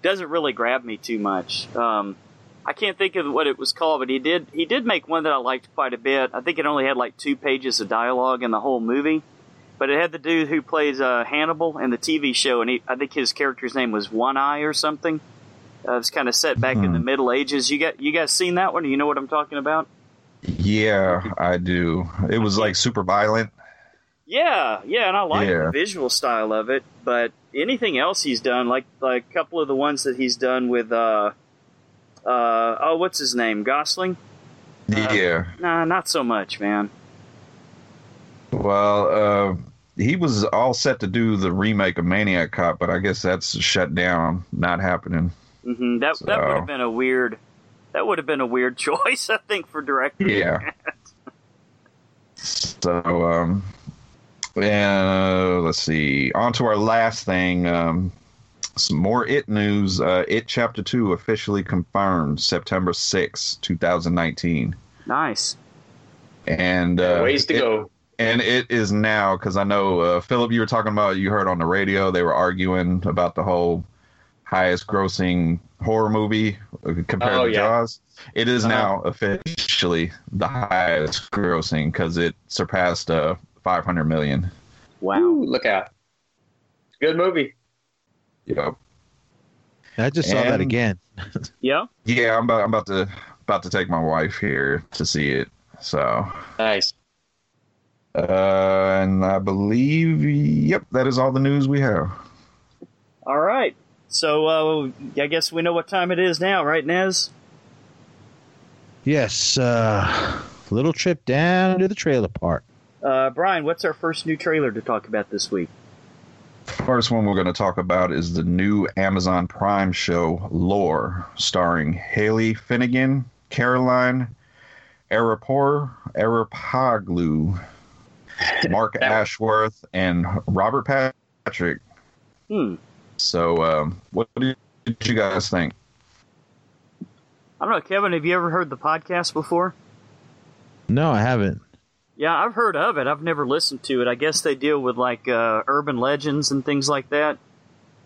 Speaker 2: doesn't really grab me too much. Um, I can't think of what it was called, but he did he did make one that I liked quite a bit. I think it only had like two pages of dialogue in the whole movie, but it had the dude who plays uh, Hannibal in the TV show, and he, I think his character's name was One Eye or something. Uh, it's kind of set back in the Middle Ages. You got you guys seen that one? You know what I'm talking about?
Speaker 5: yeah, I do. It was like super violent.
Speaker 2: Yeah, yeah, and I like
Speaker 5: Yeah.
Speaker 2: the visual style of it. But anything else he's done, like like a couple of the ones that he's done with, uh, uh, oh, what's his name, Gosling? Uh,
Speaker 5: yeah.
Speaker 2: Nah, not so much, man.
Speaker 5: Well, uh, he was all set to do the remake of Maniac Cop, but I guess that's shut down, not happening.
Speaker 2: Hmm That that would have been a weird. That would have been a weird [LAUGHS] choice, I think, for director.
Speaker 5: Yeah. So, um, and uh, let's see. On to our last thing. Um, some more It news. Uh, it Chapter 2 officially confirmed September sixth, 2019.
Speaker 2: Nice.
Speaker 5: And uh,
Speaker 4: Ways to
Speaker 5: it-
Speaker 4: go.
Speaker 5: And it is now because I know uh, Philip, you were talking about you heard on the radio they were arguing about the whole highest grossing horror movie uh, compared
Speaker 4: Oh,
Speaker 5: to
Speaker 4: yeah.
Speaker 5: Jaws. It is
Speaker 4: Uh-huh.
Speaker 5: now officially the highest grossing because it surpassed uh, 500 million.
Speaker 2: Wow.
Speaker 4: Ooh, look out. Good movie.
Speaker 5: Yep.
Speaker 3: I just saw that again. [LAUGHS]
Speaker 2: Yeah.
Speaker 5: Yeah, I'm about, I'm about to about to take my wife here to see it. So,
Speaker 4: Nice.
Speaker 5: uh, and I believe, yep, that is all the news we have.
Speaker 2: All right. So uh, I guess we know what time it is now, right, Nez?
Speaker 3: Yes, uh, little trip down to the trailer park.
Speaker 2: Uh, Brian, what's our first new trailer to talk about this week?
Speaker 5: First one we're going to talk about is the new Amazon Prime show Lore, starring Haley Finnegan, Caroline Arapor, Arapaglu, Mark Ashworth, and Robert Patrick.
Speaker 2: Hmm.
Speaker 5: So, um, what did you guys think?
Speaker 2: I don't know, Kevin. Have you ever heard the podcast before?
Speaker 3: No, I haven't.
Speaker 2: Yeah, I've heard of it. I've never listened to it. I guess they deal with like uh, urban legends and things like that.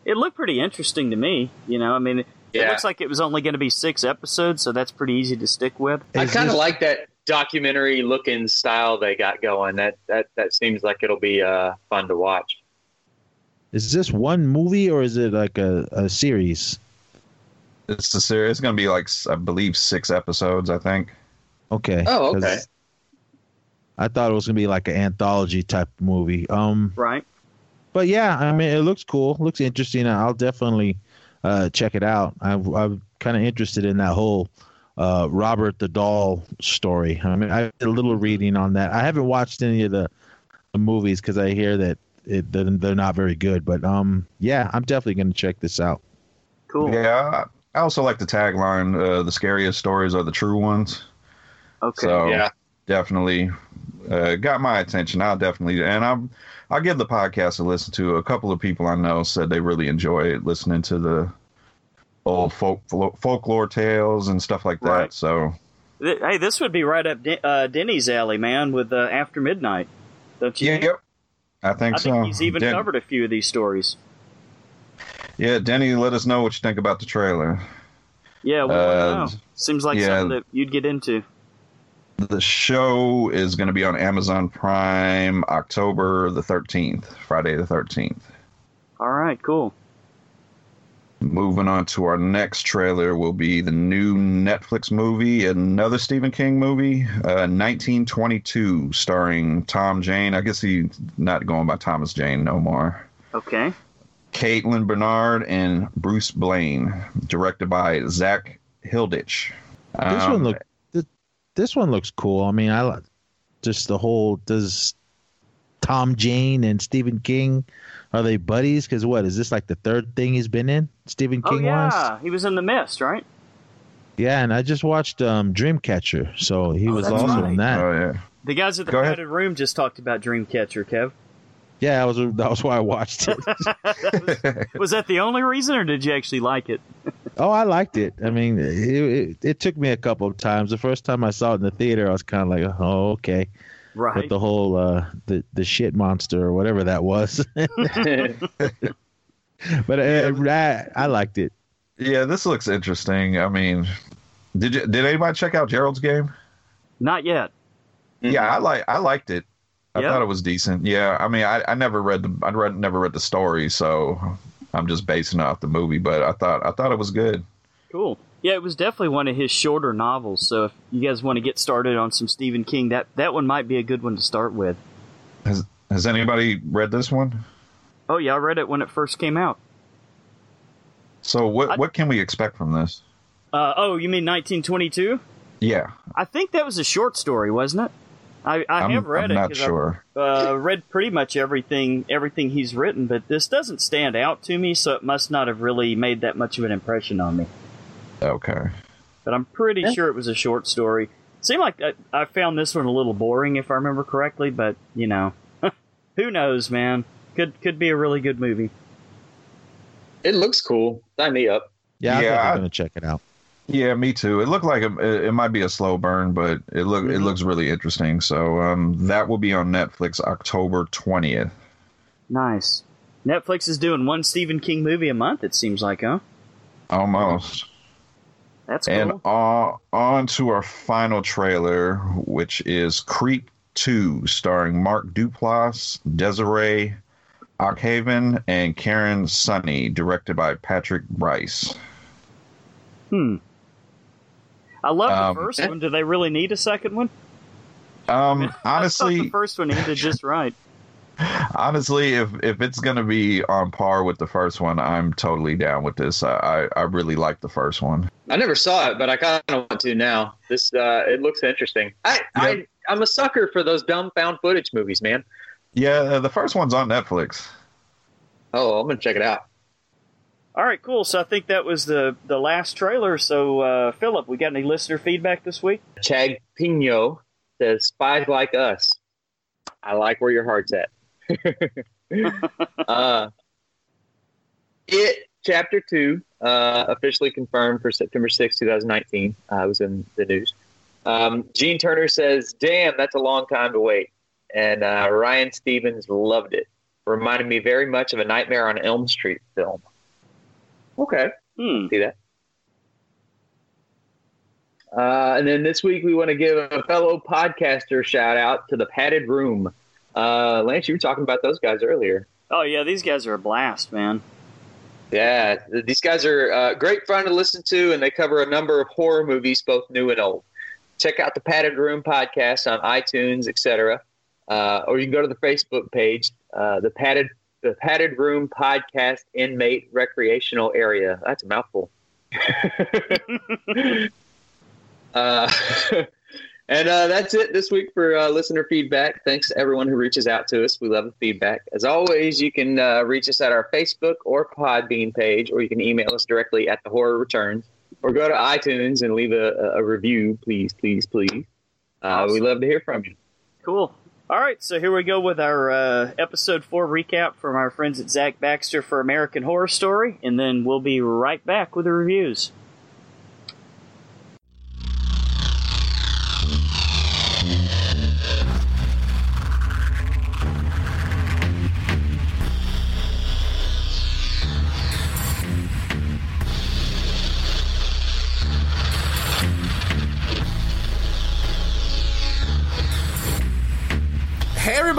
Speaker 2: It looked pretty interesting to me. You know, I mean, it
Speaker 4: Yeah.
Speaker 2: looks like it was only going to be six episodes, so that's pretty easy to stick with.
Speaker 4: I kind of
Speaker 3: this-
Speaker 4: like that documentary looking style they got going. That that that seems like it'll be uh, fun to watch.
Speaker 3: Is this one movie or is it like a, a series?
Speaker 5: It's a series. It's going to be like I believe six episodes. I think.
Speaker 3: Okay.
Speaker 4: Oh,
Speaker 3: 'cause
Speaker 4: okay.
Speaker 3: I thought it was gonna be like an anthology type movie. Um,
Speaker 2: Right?
Speaker 3: but yeah, I mean, it looks cool. Looks interesting. I'll definitely uh, check it out. I, I'm kind of interested in that whole uh, Robert the Doll story. I mean, I did a little reading on that. I haven't watched any of the, the movies because I hear that it, they're, they're not very good. But um, yeah, I'm definitely gonna check this out.
Speaker 2: Cool.
Speaker 5: Yeah. I also like the tagline: uh, "The scariest stories are the true ones."
Speaker 2: Okay.
Speaker 5: So
Speaker 4: Yeah.
Speaker 5: definitely uh, got my attention. I'll definitely and I'm I'll give the podcast a listen to. A couple of people I know said they really enjoy listening to the old folk folklore tales and stuff like that.
Speaker 2: Right.
Speaker 5: So
Speaker 2: Hey, this would be right up De- uh, Denny's alley, man, with uh, After Midnight. Don't you?
Speaker 5: yeah, yep. I think
Speaker 2: I
Speaker 5: so.
Speaker 2: he's even
Speaker 5: Den-
Speaker 2: covered a few of these stories.
Speaker 5: Yeah, Denny, let us know what you think about the trailer.
Speaker 2: Yeah, we wanna
Speaker 5: Uh,
Speaker 2: know. Seems like
Speaker 5: yeah.
Speaker 2: something that you'd get into.
Speaker 5: The show is going to be on Amazon Prime October the 13th, Friday the 13th.
Speaker 2: All right, cool.
Speaker 5: Moving on to our next trailer will be the new Netflix movie, another Stephen King movie, uh, 1922, starring Tom Jane. I guess he's not going by Thomas Jane no more.
Speaker 2: Okay.
Speaker 5: Kaitlyn Bernard and Bruce Blaine, directed by Zak Hilditch.
Speaker 3: This
Speaker 5: Um,
Speaker 3: one look th- this one looks cool. I mean, I like just the whole does Tom Jane and Stephen King are they buddies? Because what is this like the third thing he's been in? Stephen King.
Speaker 2: Oh
Speaker 3: King
Speaker 2: yeah,
Speaker 3: wise.
Speaker 2: he was in the mist, right?
Speaker 3: Yeah, and I just watched um, Dreamcatcher, so he
Speaker 2: Oh,
Speaker 3: was also
Speaker 2: right.
Speaker 3: in that.
Speaker 5: Oh yeah.
Speaker 2: The guys at the
Speaker 5: Go ahead.
Speaker 2: room just talked about Dreamcatcher, Kev.
Speaker 3: Yeah, that was that was why I watched it. [LAUGHS]
Speaker 2: Was that the only reason, or did you actually like it?
Speaker 3: oh, I liked it. I mean, it, it, it took me a couple of times. The first time I saw it in the theater, I was kind of like, oh, okay.
Speaker 2: Right.
Speaker 3: But the whole uh, the the shit monster or whatever that was. [LAUGHS] but uh, I, I liked it.
Speaker 5: Yeah, this looks interesting. I mean, did you did anybody check out Gerald's game?
Speaker 2: Not yet.
Speaker 5: Yeah, I like I liked it. I
Speaker 2: Yeah?
Speaker 5: thought it was decent. Yeah, I mean, I, I never read the I read never read the story, so I'm just basing it off the movie. But I thought I thought it was good.
Speaker 2: Cool. Yeah, it was definitely one of his shorter novels. So if you guys want to get started on some Stephen King, that that one might be a good one to start with.
Speaker 5: Has Has anybody read this one?
Speaker 2: Oh yeah, I read it when it first came out.
Speaker 5: So what
Speaker 2: I-
Speaker 5: what can we expect from this?
Speaker 2: Uh, oh, you mean 1922?
Speaker 5: Yeah,
Speaker 2: I think that was a short story, wasn't it? I, I
Speaker 5: I'm,
Speaker 2: have read it.
Speaker 5: I'm
Speaker 2: it.
Speaker 5: not sure.
Speaker 2: I've uh, read pretty much everything everything he's written, but this doesn't stand out to me, so it must not have really made that much of an impression on me.
Speaker 5: Okay.
Speaker 2: But I'm pretty
Speaker 4: Yeah.
Speaker 2: sure it was a short story. Seemed like I, I found this one a little boring, if I remember correctly. But you know, [LAUGHS] who knows, man? Could could be a really good movie.
Speaker 4: it looks cool. Sign me up.
Speaker 3: Yeah, I think
Speaker 5: Yeah, I-
Speaker 3: I'm gonna check it out.
Speaker 5: Yeah, me too. It looked like it, it might be a slow burn, but it look it
Speaker 2: Mhm.
Speaker 5: looks really interesting. So um, that will be on Netflix October twentieth.
Speaker 2: Nice. Netflix is doing one Stephen King movie a month. It seems like, huh?
Speaker 5: Almost.
Speaker 2: That's cool.
Speaker 5: And on, on to our final trailer, which is Creep 2, starring Mark Duplass, Desiree Akhavan, and Karan Soni, directed by Patrick Brice.
Speaker 2: hmm. I love
Speaker 5: Um,
Speaker 2: the first one. Do they really need a second one?
Speaker 5: Um, [LAUGHS]
Speaker 2: I the first one ended just right.
Speaker 5: Honestly, if if it's gonna be on par with the first one, I'm totally down with this. I I, I really like the first one.
Speaker 4: I never saw it, but I kind of want to now. This uh, it looks interesting. I, I I'm a sucker for those dumb found footage movies, man.
Speaker 5: Yeah, uh, the first one's on Netflix.
Speaker 4: Oh, I'm gonna check it out.
Speaker 2: All right, cool. So I think that was the the last trailer. So uh, Philip, we got any listener feedback this week?
Speaker 4: Chag Pino says, "Spies like us." I like where your heart's at. [LAUGHS] uh, it chapter two uh, officially confirmed for September 6, 2019. Uh, it was in the news. Um, Gene Turner says, "Damn, that's a long time to wait." And uh, Ryan Stevens loved it. Reminded me very much of a Nightmare on Elm Street film. Okay,
Speaker 2: Hmm.
Speaker 4: see that. Uh, and then this week we want to give a fellow podcaster shout out to the Padded Room. Uh, Lance, you were talking about those guys earlier.
Speaker 2: Oh yeah, these guys are a blast, man.
Speaker 4: Yeah, these guys are uh, great fun to listen to, and they cover a number of horror movies, both new and old. Check out the Padded Room podcast on iTunes, etc., uh, or you can go to the Facebook page, uh, the Padded the Padded Room Podcast Inmate Recreational Area. That's a mouthful. [LAUGHS] [LAUGHS] and uh, that's it this week for uh, listener feedback. Thanks to everyone who reaches out to us. We love the feedback. As always, you can uh, reach us at our Facebook or Podbean page, or you can email us directly at the Horror Returns, or go to iTunes and leave a, a review, please, please, please. Uh, We love to hear from you.
Speaker 2: Cool. All right, so here we go with our uh, episode four recap from our friends at Zach Baxter for American Horror Story, and then we'll be right back with the reviews.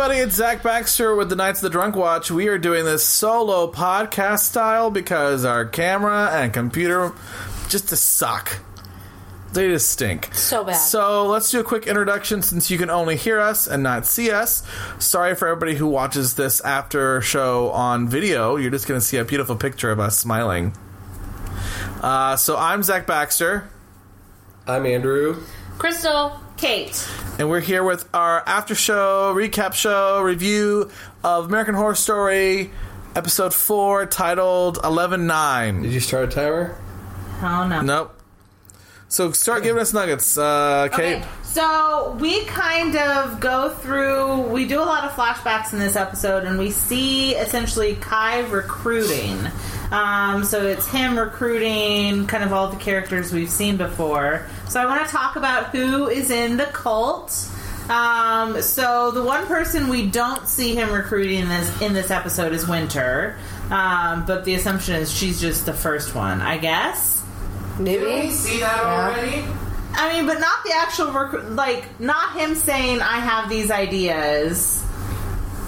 Speaker 6: Everybody, it's Zach Baxter with the Knights of the Drunk Watch. We are doing this solo podcast style because our camera and computer just to suck. They just stink.
Speaker 7: So bad.
Speaker 6: So let's do a quick introduction since you can only hear us and not see us. Sorry for everybody who watches this after show on video. You're just going to see a beautiful picture of us smiling. Uh, so I'm Zach Baxter.
Speaker 8: I'm Andrew.
Speaker 7: Crystal, Kate.
Speaker 6: And we're here with our after show, recap show, review of American Horror Story, episode 4, titled 11 9.
Speaker 8: Did you start a timer?
Speaker 7: Oh no.
Speaker 6: Nope. So start giving us nuggets, uh, Kate.
Speaker 9: Okay, so we kind of go through, we do a lot of flashbacks in this episode, and we see essentially Kai recruiting. Um, so it's him recruiting kind of all the characters we've seen before. So I want to talk about who is in the cult. Um, so the one person we don't see him recruiting in this in this episode is Winter, um, but the assumption is she's just the first one, I guess.
Speaker 7: Maybe.
Speaker 6: Did we see that already?
Speaker 9: I mean, but not the actual recruit. Like, not him saying, "I have these ideas,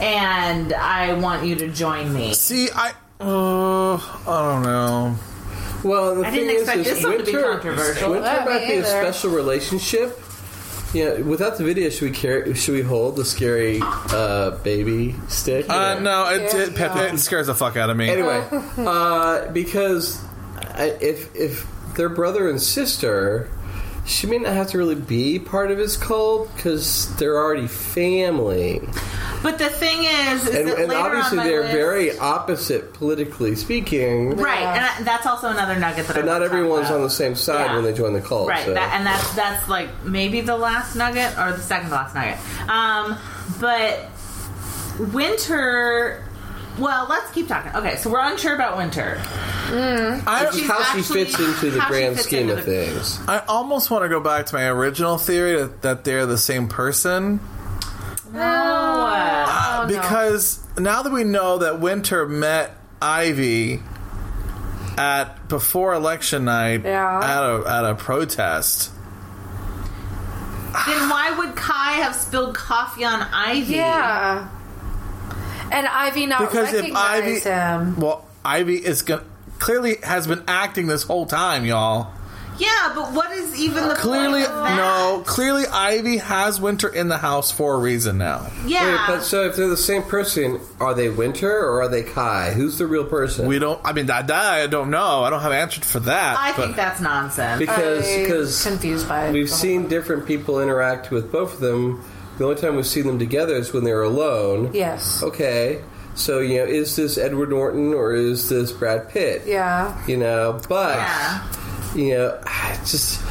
Speaker 9: and I want you to join me."
Speaker 6: See, I. Uh, I don't know.
Speaker 8: Well, the
Speaker 9: I
Speaker 8: thing
Speaker 9: didn't
Speaker 8: is,
Speaker 9: expect
Speaker 8: is
Speaker 9: this one to be
Speaker 8: Winter,
Speaker 9: controversial.
Speaker 8: Winter
Speaker 7: Yeah, me
Speaker 8: might be a
Speaker 7: either.
Speaker 8: special relationship. Yeah, without the video, should we carry? Should we hold the scary uh, baby stick?
Speaker 6: Uh, no, it,
Speaker 7: Yeah,
Speaker 6: it, Pep- it scares the fuck out of me.
Speaker 8: Anyway, [LAUGHS] uh, because I, if if they're brother and sister, she may not have to really be part of his cult because they're already family,
Speaker 9: But the thing is, is
Speaker 8: and,
Speaker 9: that
Speaker 8: and
Speaker 9: later
Speaker 8: obviously they're
Speaker 9: list-
Speaker 8: very opposite politically speaking.
Speaker 9: right, and I, that's also another nugget that. I
Speaker 8: But not everyone's on the same side
Speaker 9: Yeah.
Speaker 8: when they join the cult.
Speaker 9: Right,
Speaker 8: so.
Speaker 9: that, and that's that's like maybe the last nugget or the second to last nugget. Um, but Winter. Well, let's keep talking. Okay, so we're unsure about Winter. Mm.
Speaker 6: I,
Speaker 8: Which is how she fits into the grand scheme of
Speaker 9: the-
Speaker 8: things.
Speaker 6: I almost want to go back to my original theory that, that they're the same person.
Speaker 9: No.
Speaker 7: Ah, oh, no.
Speaker 6: because now that we know that Winter met Ivy at before election night
Speaker 10: Yeah.
Speaker 6: at a at a protest.
Speaker 9: Then why would Kai have spilled coffee on Ivy?
Speaker 10: Yeah. And Ivy not
Speaker 6: Because if Ivy,
Speaker 10: him.
Speaker 6: well, Ivy is going clearly has been acting this whole time, y'all.
Speaker 9: Yeah, but what is even the
Speaker 6: Clearly,
Speaker 9: point of that?
Speaker 6: no. Clearly, Ivy has Winter in the house for a reason now.
Speaker 9: Yeah,
Speaker 8: Wait, but so if they're the same person, are they Winter or are they Kai? Who's the real person?
Speaker 6: We don't. I mean, that, that I don't know. I don't have answers for that.
Speaker 9: I
Speaker 6: but-
Speaker 9: think that's nonsense.
Speaker 8: because because
Speaker 10: confused by it.
Speaker 8: we've seen different people interact with both of them. The only time we've seen them together is when they're alone.
Speaker 10: Yes.
Speaker 8: Okay, so you know, is this Edward Norton or is this Brad Pitt?
Speaker 10: Yeah.
Speaker 8: You know, but
Speaker 9: yeah.
Speaker 8: you know, it's just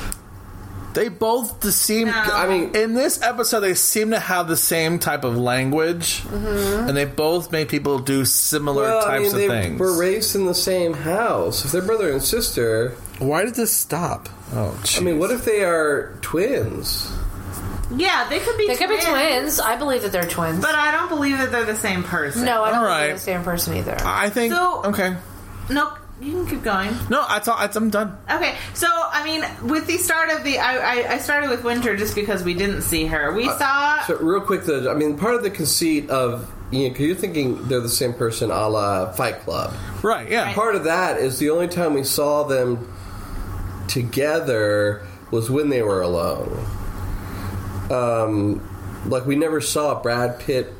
Speaker 6: They both seem.
Speaker 9: No.
Speaker 8: I mean,
Speaker 6: In this episode, they seem to have the same type of language,
Speaker 10: Mm-hmm.
Speaker 6: and they both make people do similar
Speaker 8: well, I
Speaker 6: types
Speaker 8: mean, they
Speaker 6: of things.
Speaker 8: were raised in the same house. If they're brother and sister,
Speaker 6: Why did this stop? Oh,
Speaker 8: I mean, what if they are twins?
Speaker 9: Yeah, they could be
Speaker 10: They could be twins. I believe that they're twins.
Speaker 9: But I don't believe that they're the same person.
Speaker 10: no, I don't
Speaker 6: All
Speaker 10: think they're the same person either.
Speaker 6: I think.
Speaker 9: So-
Speaker 6: okay.
Speaker 9: No, you can keep going.
Speaker 6: No, I thought I'm done.
Speaker 9: Okay, so I mean, with the start of the, I, I, I started with Winter just because we didn't see her. We uh, saw.
Speaker 8: So real quick, though, I mean, part of the conceit of you know, 'cause you're thinking they're the same person, a la Fight Club.
Speaker 6: Right. Yeah.
Speaker 8: Part of that is the only time we saw them together was when they were alone. Um, like we never saw Brad Pitt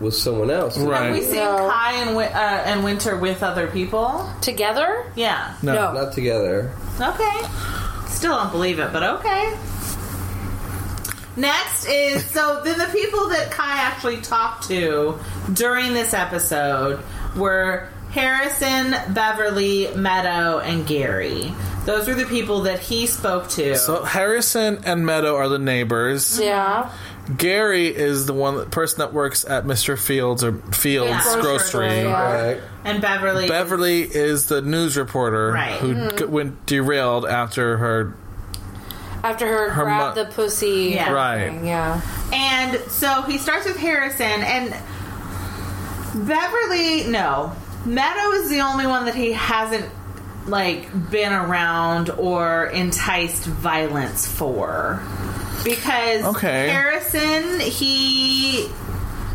Speaker 8: with someone else.
Speaker 9: Have we
Speaker 6: Right.
Speaker 9: seen
Speaker 10: No.
Speaker 9: Kai and, Wi- uh, and Winter with other people?
Speaker 10: Together?
Speaker 9: Yeah.
Speaker 6: No.
Speaker 10: No.
Speaker 8: Not together.
Speaker 9: Okay. Still don't believe it, but okay. Next is so then the people that Kai actually talked to during this episode were Harrison, Beverly, Meadow, and Gary. Those were the people that he spoke to.
Speaker 6: So Harrison and Meadow are the neighbors.
Speaker 10: Yeah.
Speaker 6: Gary is the one person that works at Mr. Fields or Fields
Speaker 9: Yeah.
Speaker 6: Grocery.
Speaker 9: Grocery.
Speaker 10: Yeah.
Speaker 8: Right.
Speaker 9: and Beverly.
Speaker 6: Beverly is the news reporter
Speaker 9: Right.
Speaker 6: who mm-hmm. g- went derailed after her.
Speaker 10: After her,
Speaker 6: Her
Speaker 10: grab
Speaker 6: mo-
Speaker 10: the pussy.
Speaker 9: Yeah.
Speaker 6: Right.
Speaker 10: thing, Yeah.
Speaker 9: And so he starts with Harrison and Beverly. No, Meadow is the only one that he hasn't like been around or enticed violence for because
Speaker 6: Okay.
Speaker 9: Harrison he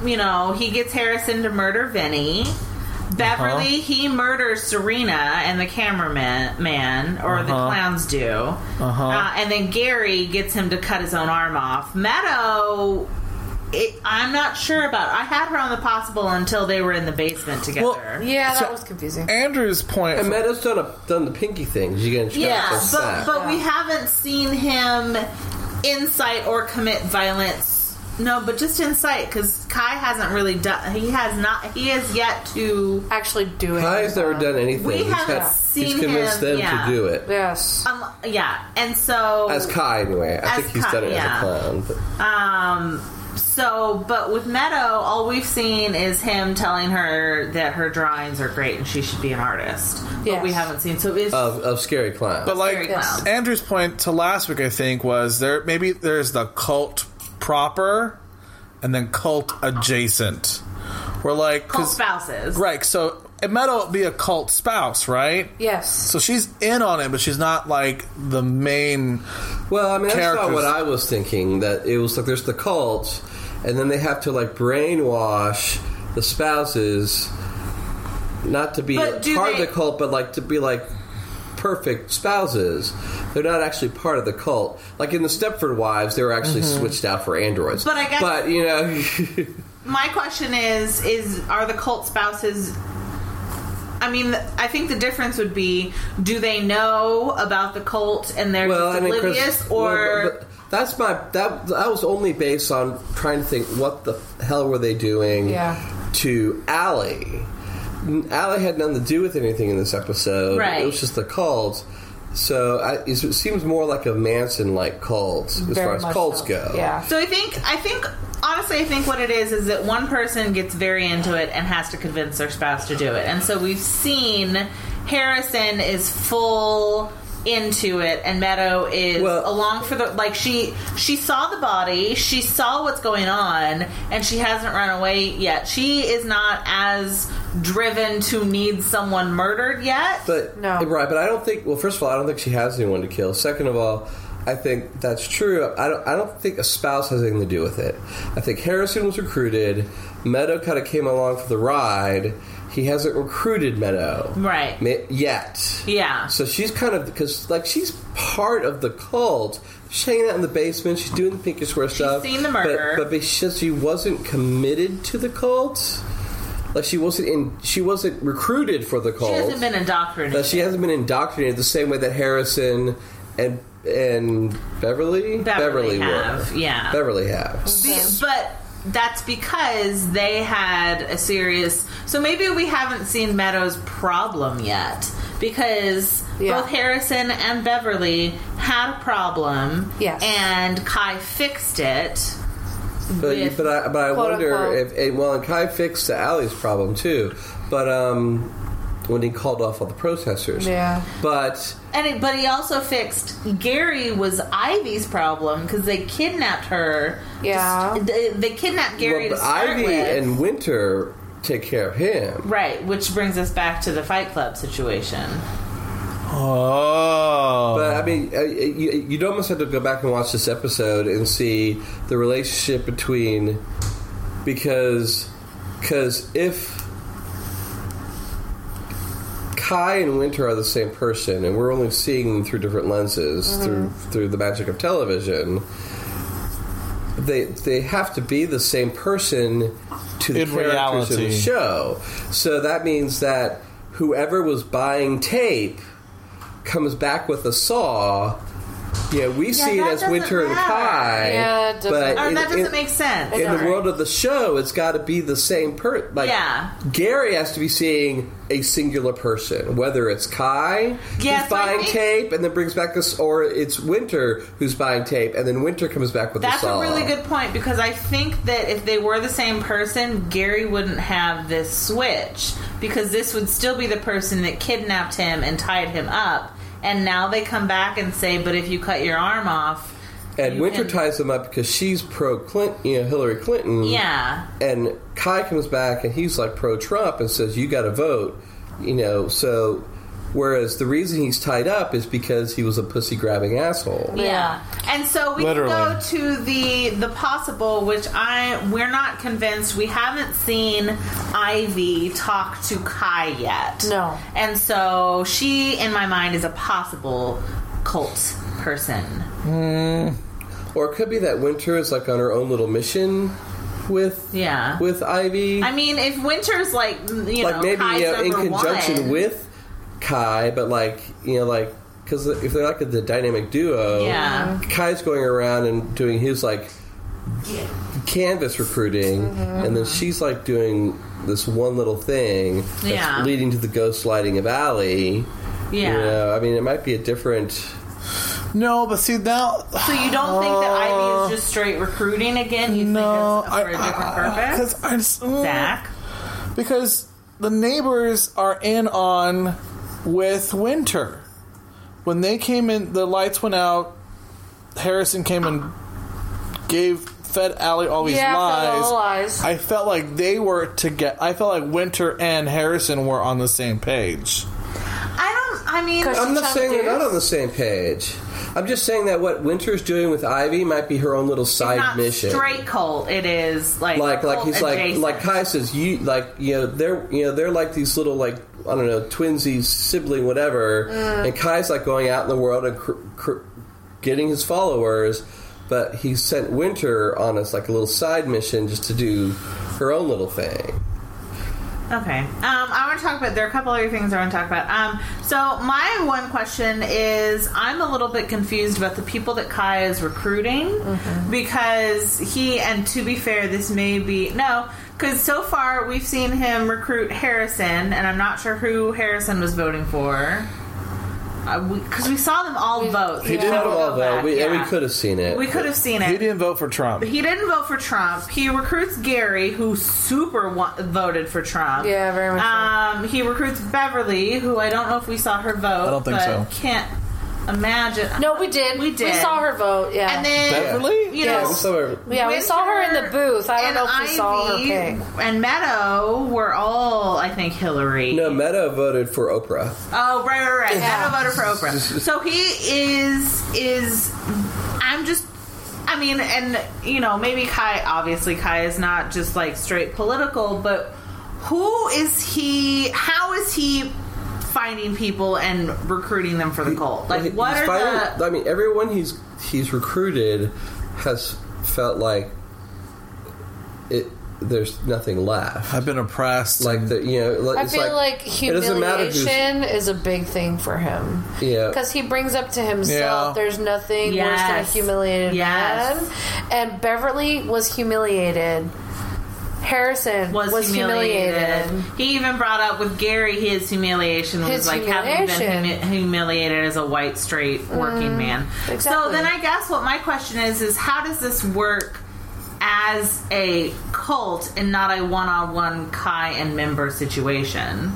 Speaker 9: you know he gets Harrison to murder Vinny. Beverly, he murders Serena and the cameraman, man, or the
Speaker 6: Uh-huh.
Speaker 9: clowns do.
Speaker 6: Uh-huh.
Speaker 9: Uh, and then Gary gets him to cut his own arm off. Meadow, it, I'm not sure about. I had her on the possible until they were in the basement together.
Speaker 10: Yeah, that
Speaker 6: So-
Speaker 10: was confusing.
Speaker 6: Andrew's point.
Speaker 8: And Meadows done a, done the pinky thing. You get
Speaker 9: yeah,
Speaker 8: shot
Speaker 9: but but we haven't seen him incite or commit violence. No, but just incite because Kai hasn't really done. He has not. He has yet to.
Speaker 10: Actually do it.
Speaker 8: Kai's never
Speaker 10: that.
Speaker 8: done anything.
Speaker 9: We
Speaker 8: he's,
Speaker 9: haven't
Speaker 8: had-
Speaker 9: seen
Speaker 8: he's convinced
Speaker 9: him,
Speaker 8: them
Speaker 9: yeah.
Speaker 8: to do it.
Speaker 10: Yes.
Speaker 9: Um, yeah, and so
Speaker 8: As Kai, anyway. I
Speaker 9: As
Speaker 8: think he's
Speaker 9: Kai,
Speaker 8: done it
Speaker 9: yeah.
Speaker 8: as a clown. But.
Speaker 9: Um. So, but with Meadow, all we've seen is him telling her that her drawings are great and she should be an artist. But we haven't seen. So it's
Speaker 8: Of, of Scary Clown.
Speaker 6: But like
Speaker 9: Very
Speaker 10: Yes.
Speaker 6: Andrew's point to last week, I think was there. Maybe there's the cult proper, and then cult adjacent. Where like
Speaker 9: cult
Speaker 6: 'cause-
Speaker 9: spouses.
Speaker 6: right? So it might all be a cult spouse, right?
Speaker 10: Yes.
Speaker 6: So she's in on it, but she's not like the main.
Speaker 8: Well, I mean, that's not what I was thinking. That it was like there's the cult, and then they have to like brainwash the spouses not to be part
Speaker 9: they-
Speaker 8: of the cult, but like to be like perfect spouses. They're not actually part of the cult. Like in the Stepford Wives, they were actually mm-hmm. switched out for androids.
Speaker 9: But I guess-
Speaker 8: but you know, [LAUGHS]
Speaker 9: My question is: Is are the cult spouses? I mean, I think the difference would be: Do they know about the cult and they're
Speaker 8: well,
Speaker 9: just
Speaker 8: I mean, Chris-
Speaker 9: oblivious,
Speaker 8: well,
Speaker 9: or
Speaker 8: but- but that's my that that was only based on trying to think what the hell were they doing
Speaker 10: Yeah.
Speaker 8: to Allie. Allie had nothing to do with anything in this episode.
Speaker 9: Right.
Speaker 8: It was just the cult. So I, it seems more like a Manson-like cult as
Speaker 10: Very
Speaker 8: far as cults
Speaker 10: so.
Speaker 8: go.
Speaker 10: Yeah.
Speaker 9: So I think I think honestly I think what it is is that one person gets very into it and has to convince their spouse to do it. And so we've seen Harrison is full into it and Meadow is
Speaker 8: Well-
Speaker 9: along for the like she she saw the body, she saw what's going on and she hasn't run away yet. She is not as driven to need someone murdered yet.
Speaker 8: But
Speaker 10: No.
Speaker 8: Eh, right, but I don't think. Well, first of all, I don't think she has anyone to kill. Second of all, I think that's true. I don't. I don't think a spouse has anything to do with it. I think Harrison was recruited. Meadow kind of came along for the ride. He hasn't recruited Meadow
Speaker 9: right.
Speaker 8: yet.
Speaker 9: Yeah.
Speaker 8: So she's kind of because like she's part of the cult. She's hanging out in the basement. She's doing the pinky swear stuff.
Speaker 9: seen the
Speaker 8: but-
Speaker 9: murder.
Speaker 8: but, because she wasn't committed to the cult. Like she wasn't in. She wasn't recruited for the cult.
Speaker 9: She hasn't been indoctrinated.
Speaker 8: That she hasn't been indoctrinated the same way that Harrison and and Beverly
Speaker 9: Beverly,
Speaker 8: were.
Speaker 9: have, yeah.
Speaker 8: Beverly have.
Speaker 9: But that's because they had a serious. So maybe we haven't seen Meadows' problem yet because
Speaker 10: Yeah.
Speaker 9: both Harrison and Beverly had a problem.
Speaker 10: Yes.
Speaker 9: and Kai fixed it.
Speaker 8: But
Speaker 9: with-
Speaker 8: but I but I wonder
Speaker 10: unquote.
Speaker 8: if well, and Kai fixed Allie's problem too. But um, when he called off all the protesters.
Speaker 10: Yeah.
Speaker 8: But
Speaker 9: and it, but he also fixed Gary was Ivy's problem because they kidnapped her.
Speaker 10: Yeah.
Speaker 9: they, they kidnapped Gary
Speaker 8: well,
Speaker 9: to
Speaker 8: but
Speaker 9: start
Speaker 8: Ivy
Speaker 9: with.
Speaker 8: and Winter take care of him.
Speaker 9: Right, which brings us back to the Fight Club situation.
Speaker 6: Oh.
Speaker 8: But I mean, uh, you, you'd almost have to go back and watch this episode and see the relationship between because because if Kai and Winter are the same person, and we're only seeing them through different lenses mm-hmm. through through the magic of television. They they have to be the same person to the
Speaker 6: In
Speaker 8: characters in the show. So that means that whoever was buying tape comes back with a saw. Yeah, we see it as
Speaker 9: doesn't
Speaker 8: Winter and
Speaker 9: matter.
Speaker 8: Kai.
Speaker 10: Yeah, it
Speaker 8: but
Speaker 9: Or
Speaker 8: in- oh,
Speaker 9: that doesn't
Speaker 8: in-
Speaker 9: make sense.
Speaker 8: in the world of the show, it's got to be the same person. Like,
Speaker 9: Yeah.
Speaker 8: Gary has to be seeing a singular person, whether it's Kai
Speaker 9: Yeah,
Speaker 8: who's buying
Speaker 9: think-
Speaker 8: tape and then brings back this, or it's Winter who's buying tape and then Winter comes back with
Speaker 9: That's
Speaker 8: the saw.
Speaker 9: That's a really good point because I think that if they were the same person, Gary wouldn't have this switch because this would still be the person that kidnapped him and tied him up. And now they come back and say, "But if you cut your arm off,
Speaker 8: And Winter
Speaker 9: can-
Speaker 8: ties them up because she's pro Clinton, you know, Hillary Clinton.
Speaker 9: yeah,
Speaker 8: And Kai comes back and he's like pro Trump and says, "You got to vote," you know. So, whereas the reason he's tied up is because he was a pussy grabbing asshole.
Speaker 9: yeah." And so we
Speaker 6: Literally.
Speaker 9: can go to the the possible, which I we're not convinced. We haven't seen Ivy talk to Kai yet.
Speaker 10: No.
Speaker 9: And so she, in my mind, is a possible cult person. Hmm.
Speaker 8: Or it could be that Winter is like on her own little mission with
Speaker 9: Yeah.
Speaker 8: with Ivy.
Speaker 9: I mean, if Winter's like, you
Speaker 8: like
Speaker 9: know,
Speaker 8: maybe
Speaker 9: Kai's
Speaker 8: you know, in conjunction
Speaker 9: one,
Speaker 8: with Kai, but like you know, like because if they're like the dynamic duo,
Speaker 9: Yeah.
Speaker 8: Kai's going around and doing his like canvas recruiting,
Speaker 9: Mm-hmm.
Speaker 8: and then she's like doing this one little thing that's
Speaker 9: Yeah.
Speaker 8: leading to the ghost lighting of Allie.
Speaker 9: Yeah.
Speaker 8: You know, I mean, it might be a different.
Speaker 6: no, but see now.
Speaker 9: So you don't think that Ivy is just straight recruiting again? You
Speaker 6: No,
Speaker 9: think it's for a different purpose?
Speaker 6: because I just mm,
Speaker 9: Zach?
Speaker 6: because the neighbors are in on with Winter. When they came in, the lights went out. Harrison came and gave fed Allie all these
Speaker 10: Yeah, fed
Speaker 6: lies.
Speaker 10: all the lies.
Speaker 6: I felt like they were to get. I felt like Winter and Harrison were on the same page.
Speaker 9: I don't. I mean,
Speaker 10: 'Cause
Speaker 8: I'm not saying they're not on the same page. I'm just saying that what Winter's doing with Ivy might be her own little side
Speaker 9: not
Speaker 8: mission.
Speaker 9: straight cult. It is like
Speaker 8: like like
Speaker 9: cult
Speaker 8: he's like like Kai says you like you know they're you know they're like these little like I don't know twinsies sibling whatever
Speaker 9: Mm.
Speaker 8: and Kai's like going out in the world and cr- cr- getting his followers but he sent Winter on us like a little side mission just to do her own little thing
Speaker 9: Okay. Um, I want to talk about. There are a couple other things I want to talk about. Um, so my one question is, I'm a little bit confused about the people that Kai is recruiting because he. And to be fair, this may be no, because so far we've seen him recruit Harrison, and I'm not sure who Harrison was voting for. Because we, saw them all vote.
Speaker 10: he
Speaker 9: So
Speaker 10: did
Speaker 9: we'll
Speaker 10: vote,
Speaker 9: go
Speaker 8: though
Speaker 9: back,
Speaker 8: we,
Speaker 9: yeah.
Speaker 8: we could have seen it
Speaker 9: We could have seen it.
Speaker 6: He didn't vote for Trump.
Speaker 9: He didn't vote for Trump. He recruits Gary, who super wa- voted for Trump.
Speaker 10: Yeah, very much so.
Speaker 9: Um, he recruits Beverly, who I don't know if we saw her vote.
Speaker 6: I don't think
Speaker 9: but
Speaker 6: so.
Speaker 9: Can't. Imagine.
Speaker 10: No, we did.
Speaker 9: We did.
Speaker 10: We saw her vote. Yeah.
Speaker 9: And then
Speaker 6: Beverly?
Speaker 9: you
Speaker 10: Yeah,
Speaker 8: we saw her-
Speaker 10: yeah, we saw her in the booth. I don't
Speaker 9: and
Speaker 10: know if we saw her pick.
Speaker 9: and Meadow were all, I think, Hillary.
Speaker 8: No, Meadow voted for Oprah.
Speaker 9: Oh, right, right, right.
Speaker 10: Yeah.
Speaker 9: Meadow voted for Oprah. [LAUGHS] So he is is. I'm just. I mean, and you know, maybe Kai. Obviously, Kai is not just like straight political, but who is he? How is he finding people and recruiting them for the cult? Like,
Speaker 8: He-
Speaker 9: what
Speaker 8: he's
Speaker 9: are
Speaker 8: finding-
Speaker 9: the?
Speaker 8: I mean, everyone he's he's recruited has felt like it. There's nothing left.
Speaker 6: I've been oppressed.
Speaker 8: Like the you know, like,
Speaker 10: I feel like,
Speaker 8: it doesn't matter who's
Speaker 10: humiliation is a big thing for him.
Speaker 8: yeah.
Speaker 10: Because he brings up to himself,
Speaker 6: Yeah.
Speaker 10: there's nothing worse than a humiliated
Speaker 9: Yes.
Speaker 10: man. And Beverly was humiliated. Harrison
Speaker 9: was,
Speaker 10: was,
Speaker 9: humiliated.
Speaker 10: humiliated.
Speaker 9: He even brought up with Gary his humiliation was
Speaker 10: His
Speaker 9: like having been humi- humiliated as a white straight working mm, man. So then I guess what my question is is how does this work as a cult and not a one-on-one Kai and member situation?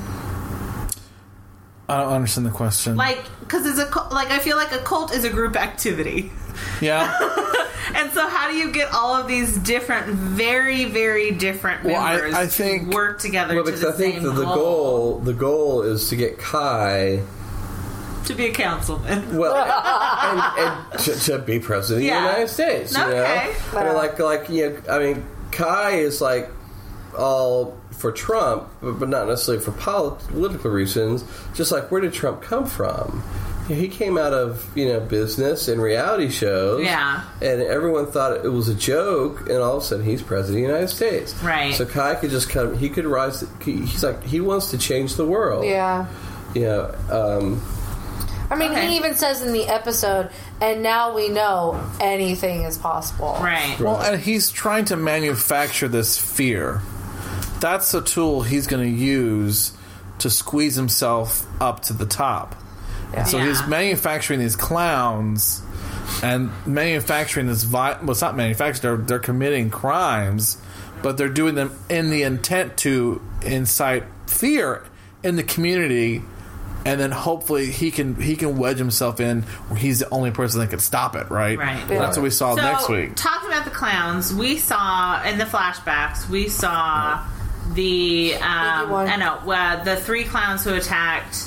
Speaker 6: I don't understand the question.
Speaker 9: Like cuz it's a like I feel like a cult is a group activity.
Speaker 6: Yeah. [LAUGHS]
Speaker 9: And so how do you get all of these different very very different
Speaker 6: Well, I-
Speaker 9: members
Speaker 6: I think-
Speaker 9: to work together
Speaker 8: Well,
Speaker 9: to
Speaker 8: because
Speaker 9: the
Speaker 8: I think
Speaker 9: same
Speaker 8: that the
Speaker 9: goal?
Speaker 8: goal the goal is to get Kai
Speaker 9: to be a councilman.
Speaker 8: well [LAUGHS] and, and to, to be president
Speaker 9: Yeah.
Speaker 8: of the United States. You
Speaker 9: Okay.
Speaker 8: know, I mean, like like you know, I mean, Kai is like all for Trump, but, but not necessarily for political reasons. Just like where did Trump come from? You know, He came out of you know business and reality shows,
Speaker 9: Yeah.
Speaker 8: and everyone thought it was a joke. And all of a sudden, he's president of the United States.
Speaker 9: Right.
Speaker 8: So Kai could just come. He could rise. He's like he wants to change the world.
Speaker 10: Yeah.
Speaker 8: You know, um,
Speaker 10: I mean,
Speaker 9: Okay.
Speaker 10: he even says in the episode, and now we know anything is possible.
Speaker 9: Right.
Speaker 6: Well, and he's trying to manufacture this fear. That's the tool he's going to use to squeeze himself up to the top. So
Speaker 9: Yeah.
Speaker 6: he's manufacturing these clowns and manufacturing this. Vi- well, it's not manufacturing. They're, they're committing crimes, but they're doing them in the intent to incite fear in the community, and then hopefully he can he can wedge himself in where he's the only person that can stop it. Right.
Speaker 9: Right.
Speaker 6: That's what we saw
Speaker 9: So,
Speaker 6: next week.
Speaker 9: Talking about the clowns, we saw in the flashbacks, we saw the um, I know uh, the three clowns who attacked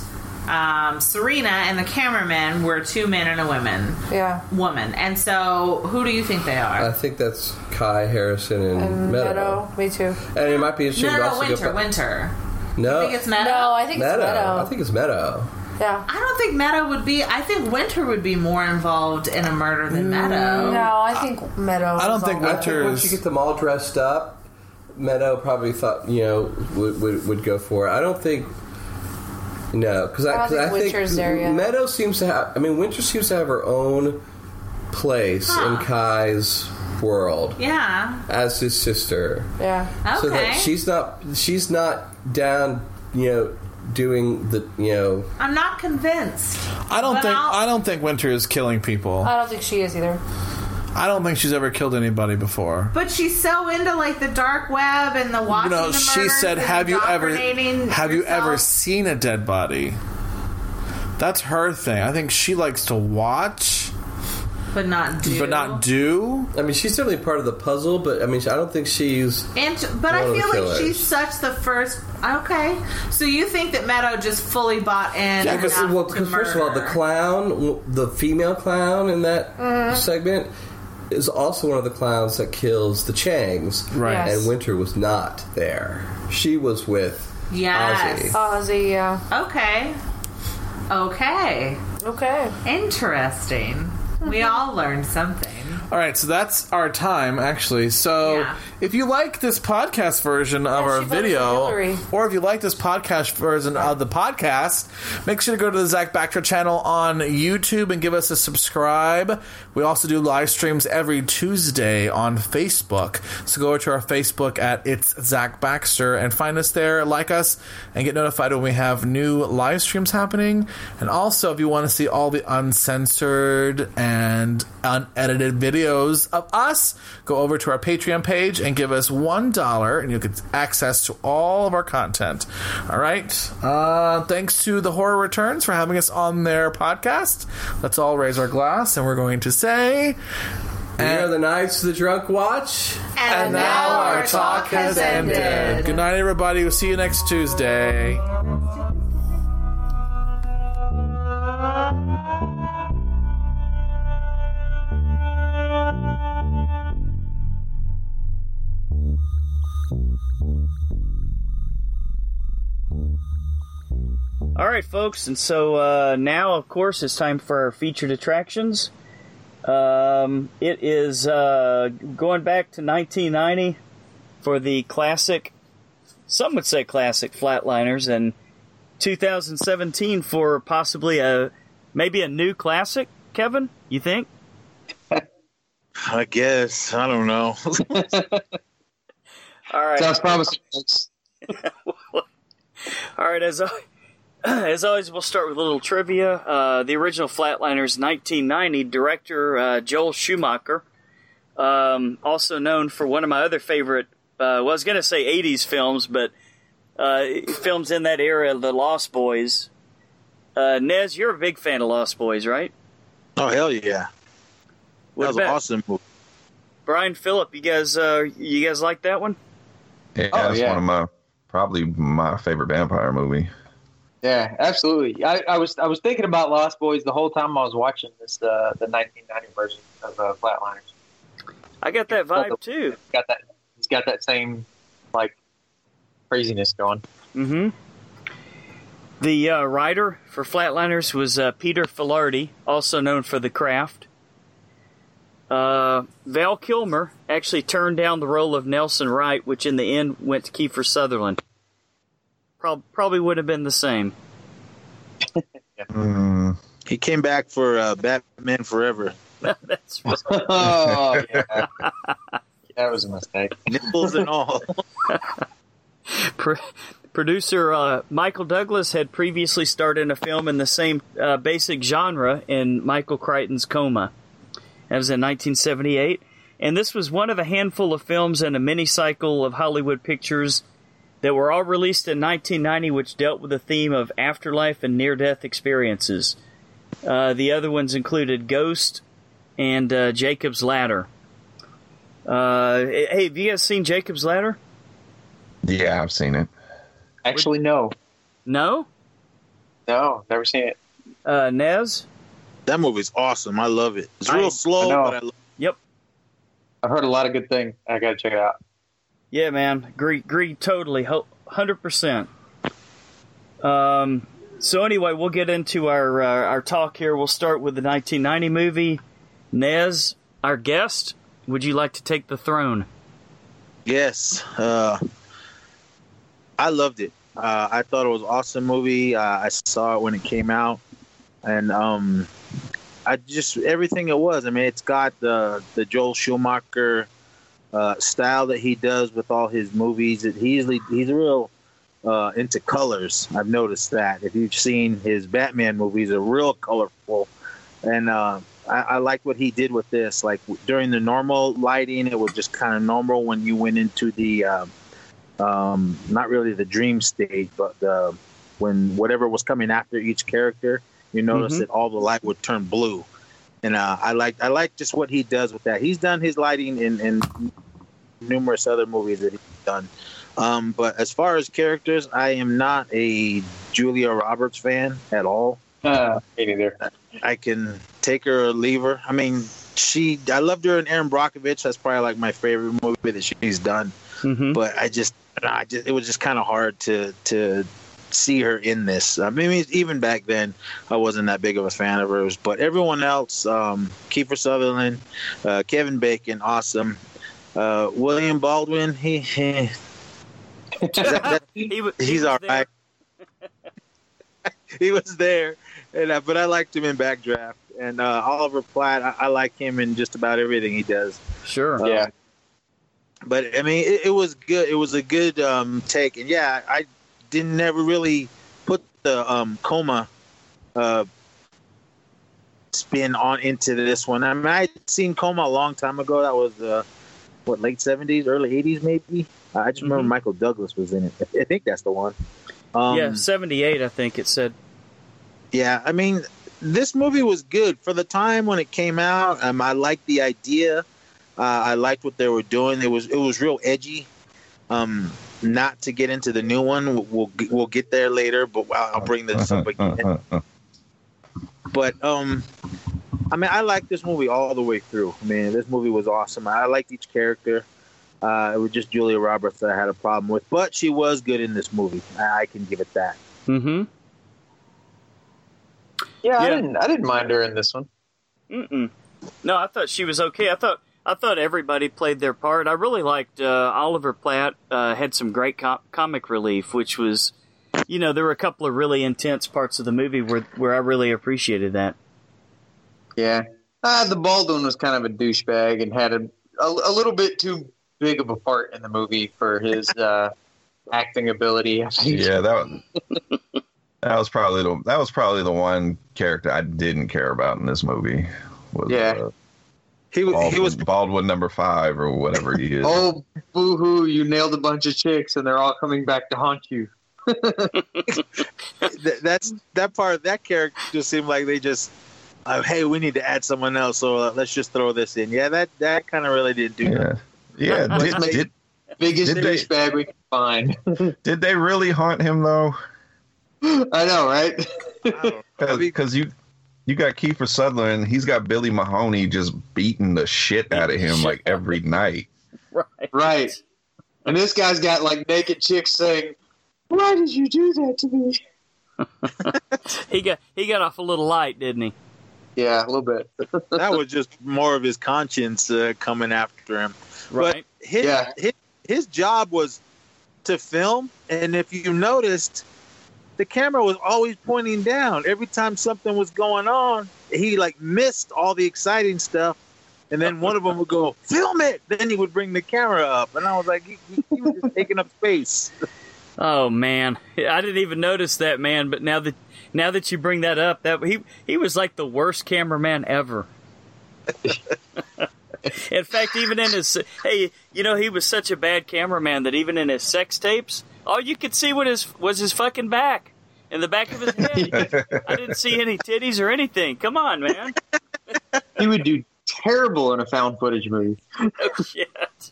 Speaker 9: um, Serena and the cameraman were two men and a woman.
Speaker 10: Yeah.
Speaker 9: Woman, and so who do you think they are?
Speaker 8: I think that's Kai Harrison and,
Speaker 10: And
Speaker 8: Meadow.
Speaker 10: Meadow. Me too.
Speaker 8: And it might be interesting
Speaker 9: no,
Speaker 8: to
Speaker 9: no,
Speaker 8: also
Speaker 9: Winter.
Speaker 8: go
Speaker 9: Winter.
Speaker 8: No,
Speaker 9: I think it's Meadow.
Speaker 10: No, I think
Speaker 8: Meadow.
Speaker 10: it's Meadow.
Speaker 8: I think it's Meadow.
Speaker 10: yeah.
Speaker 9: I don't think Meadow would be. I think Winter would be more involved in a murder than Meadow.
Speaker 10: No, I think Meadow.
Speaker 6: I don't think
Speaker 10: all-
Speaker 8: I think
Speaker 6: Winter
Speaker 8: once you get them all dressed up, Meadow probably thought you know would would, would go for it. I don't think. No, because I,
Speaker 10: I don't
Speaker 8: 'cause
Speaker 10: think
Speaker 8: I think
Speaker 10: Winter's.
Speaker 8: Meadow seems to have. I mean, Winter seems to have her own place
Speaker 9: Huh.
Speaker 8: in Kai's world
Speaker 9: Yeah.
Speaker 8: as his sister.
Speaker 10: Yeah.
Speaker 9: Okay.
Speaker 8: So that she's not she's not down, you know, doing the you know
Speaker 9: I'm not convinced.
Speaker 6: I don't think
Speaker 9: I'll-
Speaker 6: I don't think Winter is killing people.
Speaker 10: I don't think she is either.
Speaker 6: I don't think she's ever killed anybody before.
Speaker 9: But she's so into like the dark web and the
Speaker 6: You
Speaker 9: watching
Speaker 6: know,
Speaker 9: the
Speaker 6: she said, "Have you ever
Speaker 9: indoctrinating
Speaker 6: have you ever seen a dead body?" That's her thing. I think she likes to watch,
Speaker 9: but not do,
Speaker 6: but not do.
Speaker 8: I mean, she's certainly part of the puzzle, but I mean, I don't think she's.
Speaker 9: And but I
Speaker 8: One of
Speaker 9: feel like she's such the first. Okay, so you think that Meadow just fully bought in?
Speaker 8: Yeah, because well, first of all, the clown, the female clown in that
Speaker 9: Mm-hmm.
Speaker 8: segment, is also one of the clowns that kills the Changs.
Speaker 6: Right.
Speaker 10: Yes.
Speaker 8: And Winter was not there. She was with
Speaker 9: Yes.
Speaker 8: Ozzy.
Speaker 10: Ozzy, yeah.
Speaker 9: Okay. Okay.
Speaker 10: Okay.
Speaker 9: Interesting. We all learned something.
Speaker 6: All right, so that's our time actually. So
Speaker 9: Yeah.
Speaker 6: if you like this podcast version of
Speaker 10: Yeah,
Speaker 6: our
Speaker 10: she voted for
Speaker 6: video, or if you like this podcast version of the podcast, make sure to go to the Zach Baxter channel on YouTube and give us a subscribe. We also do live streams every Tuesday on Facebook. So go to our Facebook at It's Zach Baxter and find us there, like us, and get notified when we have new live streams happening. And also, if you want to see all the uncensored and and unedited videos of us, go over to our Patreon page and give us $1 and you'll get access to all of our content. All right. Uh, thanks to The Horror Returns for having us on their podcast. Let's all raise our glass and we're going to say.
Speaker 8: We are the Knights of the Drunk Watch.
Speaker 9: And, now our talk has ended.
Speaker 6: Good night, everybody. We'll see you next Tuesday.
Speaker 2: All right, folks, and so uh, now, of course, it's time for our featured attractions. Um, it is uh, going back to 1990 for the classic, some would say classic Flatliners, and 2017 for possibly a maybe a new classic. Kevin, you think?
Speaker 3: I guess I don't know. [LAUGHS]
Speaker 2: All right.
Speaker 4: Sounds promising. [LAUGHS]
Speaker 2: All right, as al- [CLEARS THROAT] as always, we'll start with a little trivia. Uh, the original Flatliners, 1990, director uh, Joel Schumacher, um, also known for one of my other favorite. Uh, well, I was going to say 80s films, but uh, films in that era, The Lost Boys. Uh, Nez, you're a big fan of Lost Boys, right?
Speaker 3: oh hell yeah!
Speaker 2: What
Speaker 3: that was
Speaker 2: about
Speaker 3: an awesome movie.
Speaker 2: Brian Phillip? You guys, uh, you guys like that one?
Speaker 5: Yeah,
Speaker 4: Oh,
Speaker 5: that's
Speaker 4: yeah.
Speaker 5: one of my probably my favorite vampire movie.
Speaker 4: Yeah, absolutely. I, I was I was thinking about Lost Boys the whole time I was watching this uh, the 1990 version of uh, Flatliners.
Speaker 2: I got that vibe too.
Speaker 4: Got that? It's got that same like craziness going.
Speaker 2: Mm-hmm. The uh, writer for Flatliners was uh, Peter Filardi, also known for The Craft. Uh, Val Kilmer actually turned down the role of Nelson Wright, which in the end went to Kiefer Sutherland. Prob- probably would have been the same.
Speaker 5: Mm, [LAUGHS]
Speaker 3: He came back for uh, Batman Forever. [LAUGHS]
Speaker 2: That's right. [LAUGHS]
Speaker 4: oh yeah, that was a mistake.
Speaker 3: Nipples and all.
Speaker 2: Pro- producer uh, Michael Douglas had previously starred in a film in the same uh, basic genre in Michael Crichton's Coma. That was in 1978. And this was one of a handful of films in a mini cycle of Hollywood pictures that were all released in 1990, which dealt with the theme of afterlife and near death experiences. Uh, the other ones included Ghost and uh, Jacob's Ladder. Uh, hey, have you guys seen Jacob's Ladder?
Speaker 5: yeah, I've seen it.
Speaker 4: Actually, no,
Speaker 2: No?
Speaker 4: no, never seen it.
Speaker 2: Uh, Nez?
Speaker 3: That movie's awesome. I love it. It's
Speaker 2: I-
Speaker 3: real
Speaker 4: I
Speaker 3: slow,
Speaker 4: know.
Speaker 3: but I love it.
Speaker 2: Yep.
Speaker 4: I've heard a lot of good things. I gotta check it out.
Speaker 2: Yeah, man. Agree, agree totally. 100%. Um, so, anyway, we'll get into our, uh, our talk here. We'll start with the 1990 movie. Nez, our guest, would you like to take the throne?
Speaker 3: Yes, uh, I loved it. Uh, I thought it was awesome movie. Uh, I saw it when it came out, and um, I just everything it was. I mean, it's got the the Joel Schumacher uh, style that he does with all his movies. He's he's real uh, into colors. I've noticed that. If you've seen his Batman movies, are real colorful, and uh, I, I liked what he did with this. Like during the normal lighting, it was just kind of normal. When you went into the, uh, um, not really the dream stage, but the when whatever was coming after each character, you notice
Speaker 2: Mhm.
Speaker 3: that all the light would turn blue. And uh, I like I like just what he does with that. He's done his lighting in, in numerous other movies that he's done. Um, but as far as characters, I am not a Julia Roberts fan at all.
Speaker 4: Uh, me neither.
Speaker 3: I can take her or leave her. I mean, she. I loved her in Erin Brockovich. That's probably like my favorite movie that she's done.
Speaker 2: Mm-hmm.
Speaker 3: But I just, I just, it was just kind of hard to to see her in this. I mean, even back then, I wasn't that big of a fan of hers. But everyone else, um, Kiefer Sutherland, uh, Kevin Bacon, awesome. Uh, William Baldwin, he, [LAUGHS] he that- [LAUGHS] that-
Speaker 2: He, wa- he
Speaker 3: he's
Speaker 2: was
Speaker 3: all
Speaker 2: there.
Speaker 3: right. [LAUGHS] he was there, and uh, but I liked him in Backdraft. And uh, Oliver Platt, I, I like him in just about everything he does.
Speaker 2: Sure.
Speaker 4: Yeah.
Speaker 3: But I mean, it, it was good. It was a good um, take, and yeah, I didn't never really put the um, coma uh, spin on into this one. I mean, I'd seen Coma a long time ago. That was uh, what late seventies, early eighties, maybe. I just remember
Speaker 2: Mhm.
Speaker 3: Michael Douglas was in it. I think that's the one. Um,
Speaker 2: yeah, 78, I think it said.
Speaker 3: Yeah, I mean, this movie was good for the time when it came out. Um, I liked the idea. Uh, I liked what they were doing. It was it was real edgy. Um, not to get into the new one, we'll we'll, we'll get there later. But I'll, I'll bring this up again. [LAUGHS] But um, I mean, I like this movie all the way through. I mean, this movie was awesome. I liked each character. Uh, it was just Julia Roberts that I had a problem with, but she was good in this movie. I, I can give it that.
Speaker 2: Mm-hmm.
Speaker 4: Yeah, I didn't. I didn't mind her in this one.
Speaker 2: Mm-mm. No, I thought she was okay. I thought I thought everybody played their part. I really liked uh, Oliver Platt. Uh, had some great com- comic relief, which was, you know, there were a couple of really intense parts of the movie where where I really appreciated that.
Speaker 4: Yeah, uh, the Baldwin was kind of a douchebag and had a, a a little bit too big of a part in the movie for his [LAUGHS] uh, acting ability. I think.
Speaker 5: yeah, that was, that was probably the that was probably the one character I didn't care about in this movie. Was,
Speaker 4: Yeah.
Speaker 5: uh,
Speaker 3: He was
Speaker 5: Baldwin,
Speaker 3: he was
Speaker 5: Baldwin number five or whatever he is.
Speaker 4: Oh, boo hoo! You nailed a bunch of chicks, and they're all coming back to haunt you. [LAUGHS] [LAUGHS]
Speaker 3: Th- that's that part of that character just seemed like they just uh, hey we need to add someone else so uh, let's just throw this in yeah that that kind of really didn't do nothing.
Speaker 5: yeah, yeah. Did, did
Speaker 4: Biggest
Speaker 5: Did they-
Speaker 4: douchebag we can find. [LAUGHS]
Speaker 5: did they really haunt him though?
Speaker 4: I know, right? [LAUGHS]
Speaker 5: Because you you got Kiefer Sutherland, he's got Billy Mahoney just beating the shit out of him like every night.
Speaker 2: Right.
Speaker 4: right. And this guy's got like naked chicks saying, "Why did you do that to me?" [LAUGHS]
Speaker 2: He got he got off a little light, didn't he?
Speaker 4: Yeah, a little bit. [LAUGHS]
Speaker 3: that was just more of his conscience uh, coming after him
Speaker 2: Right.
Speaker 3: but his,
Speaker 4: Yeah.
Speaker 3: his his job was to film and if you noticed the camera was always pointing down every time something was going on he like missed all the exciting stuff and then one of them would go film it then he would bring the camera up and i was like he, he, he was just taking up space [LAUGHS]
Speaker 2: Oh man, I didn't even notice that man. But now that now that you bring that up, that he he was like the worst cameraman ever. [LAUGHS] in fact, even in his hey, you know, he was such a bad cameraman that even in his sex tapes, all you could see was his was his fucking back in the back of his head. [LAUGHS] I didn't see any titties or anything. Come on, man.
Speaker 4: He would do terrible in a found footage movie. [LAUGHS]
Speaker 2: Oh shit.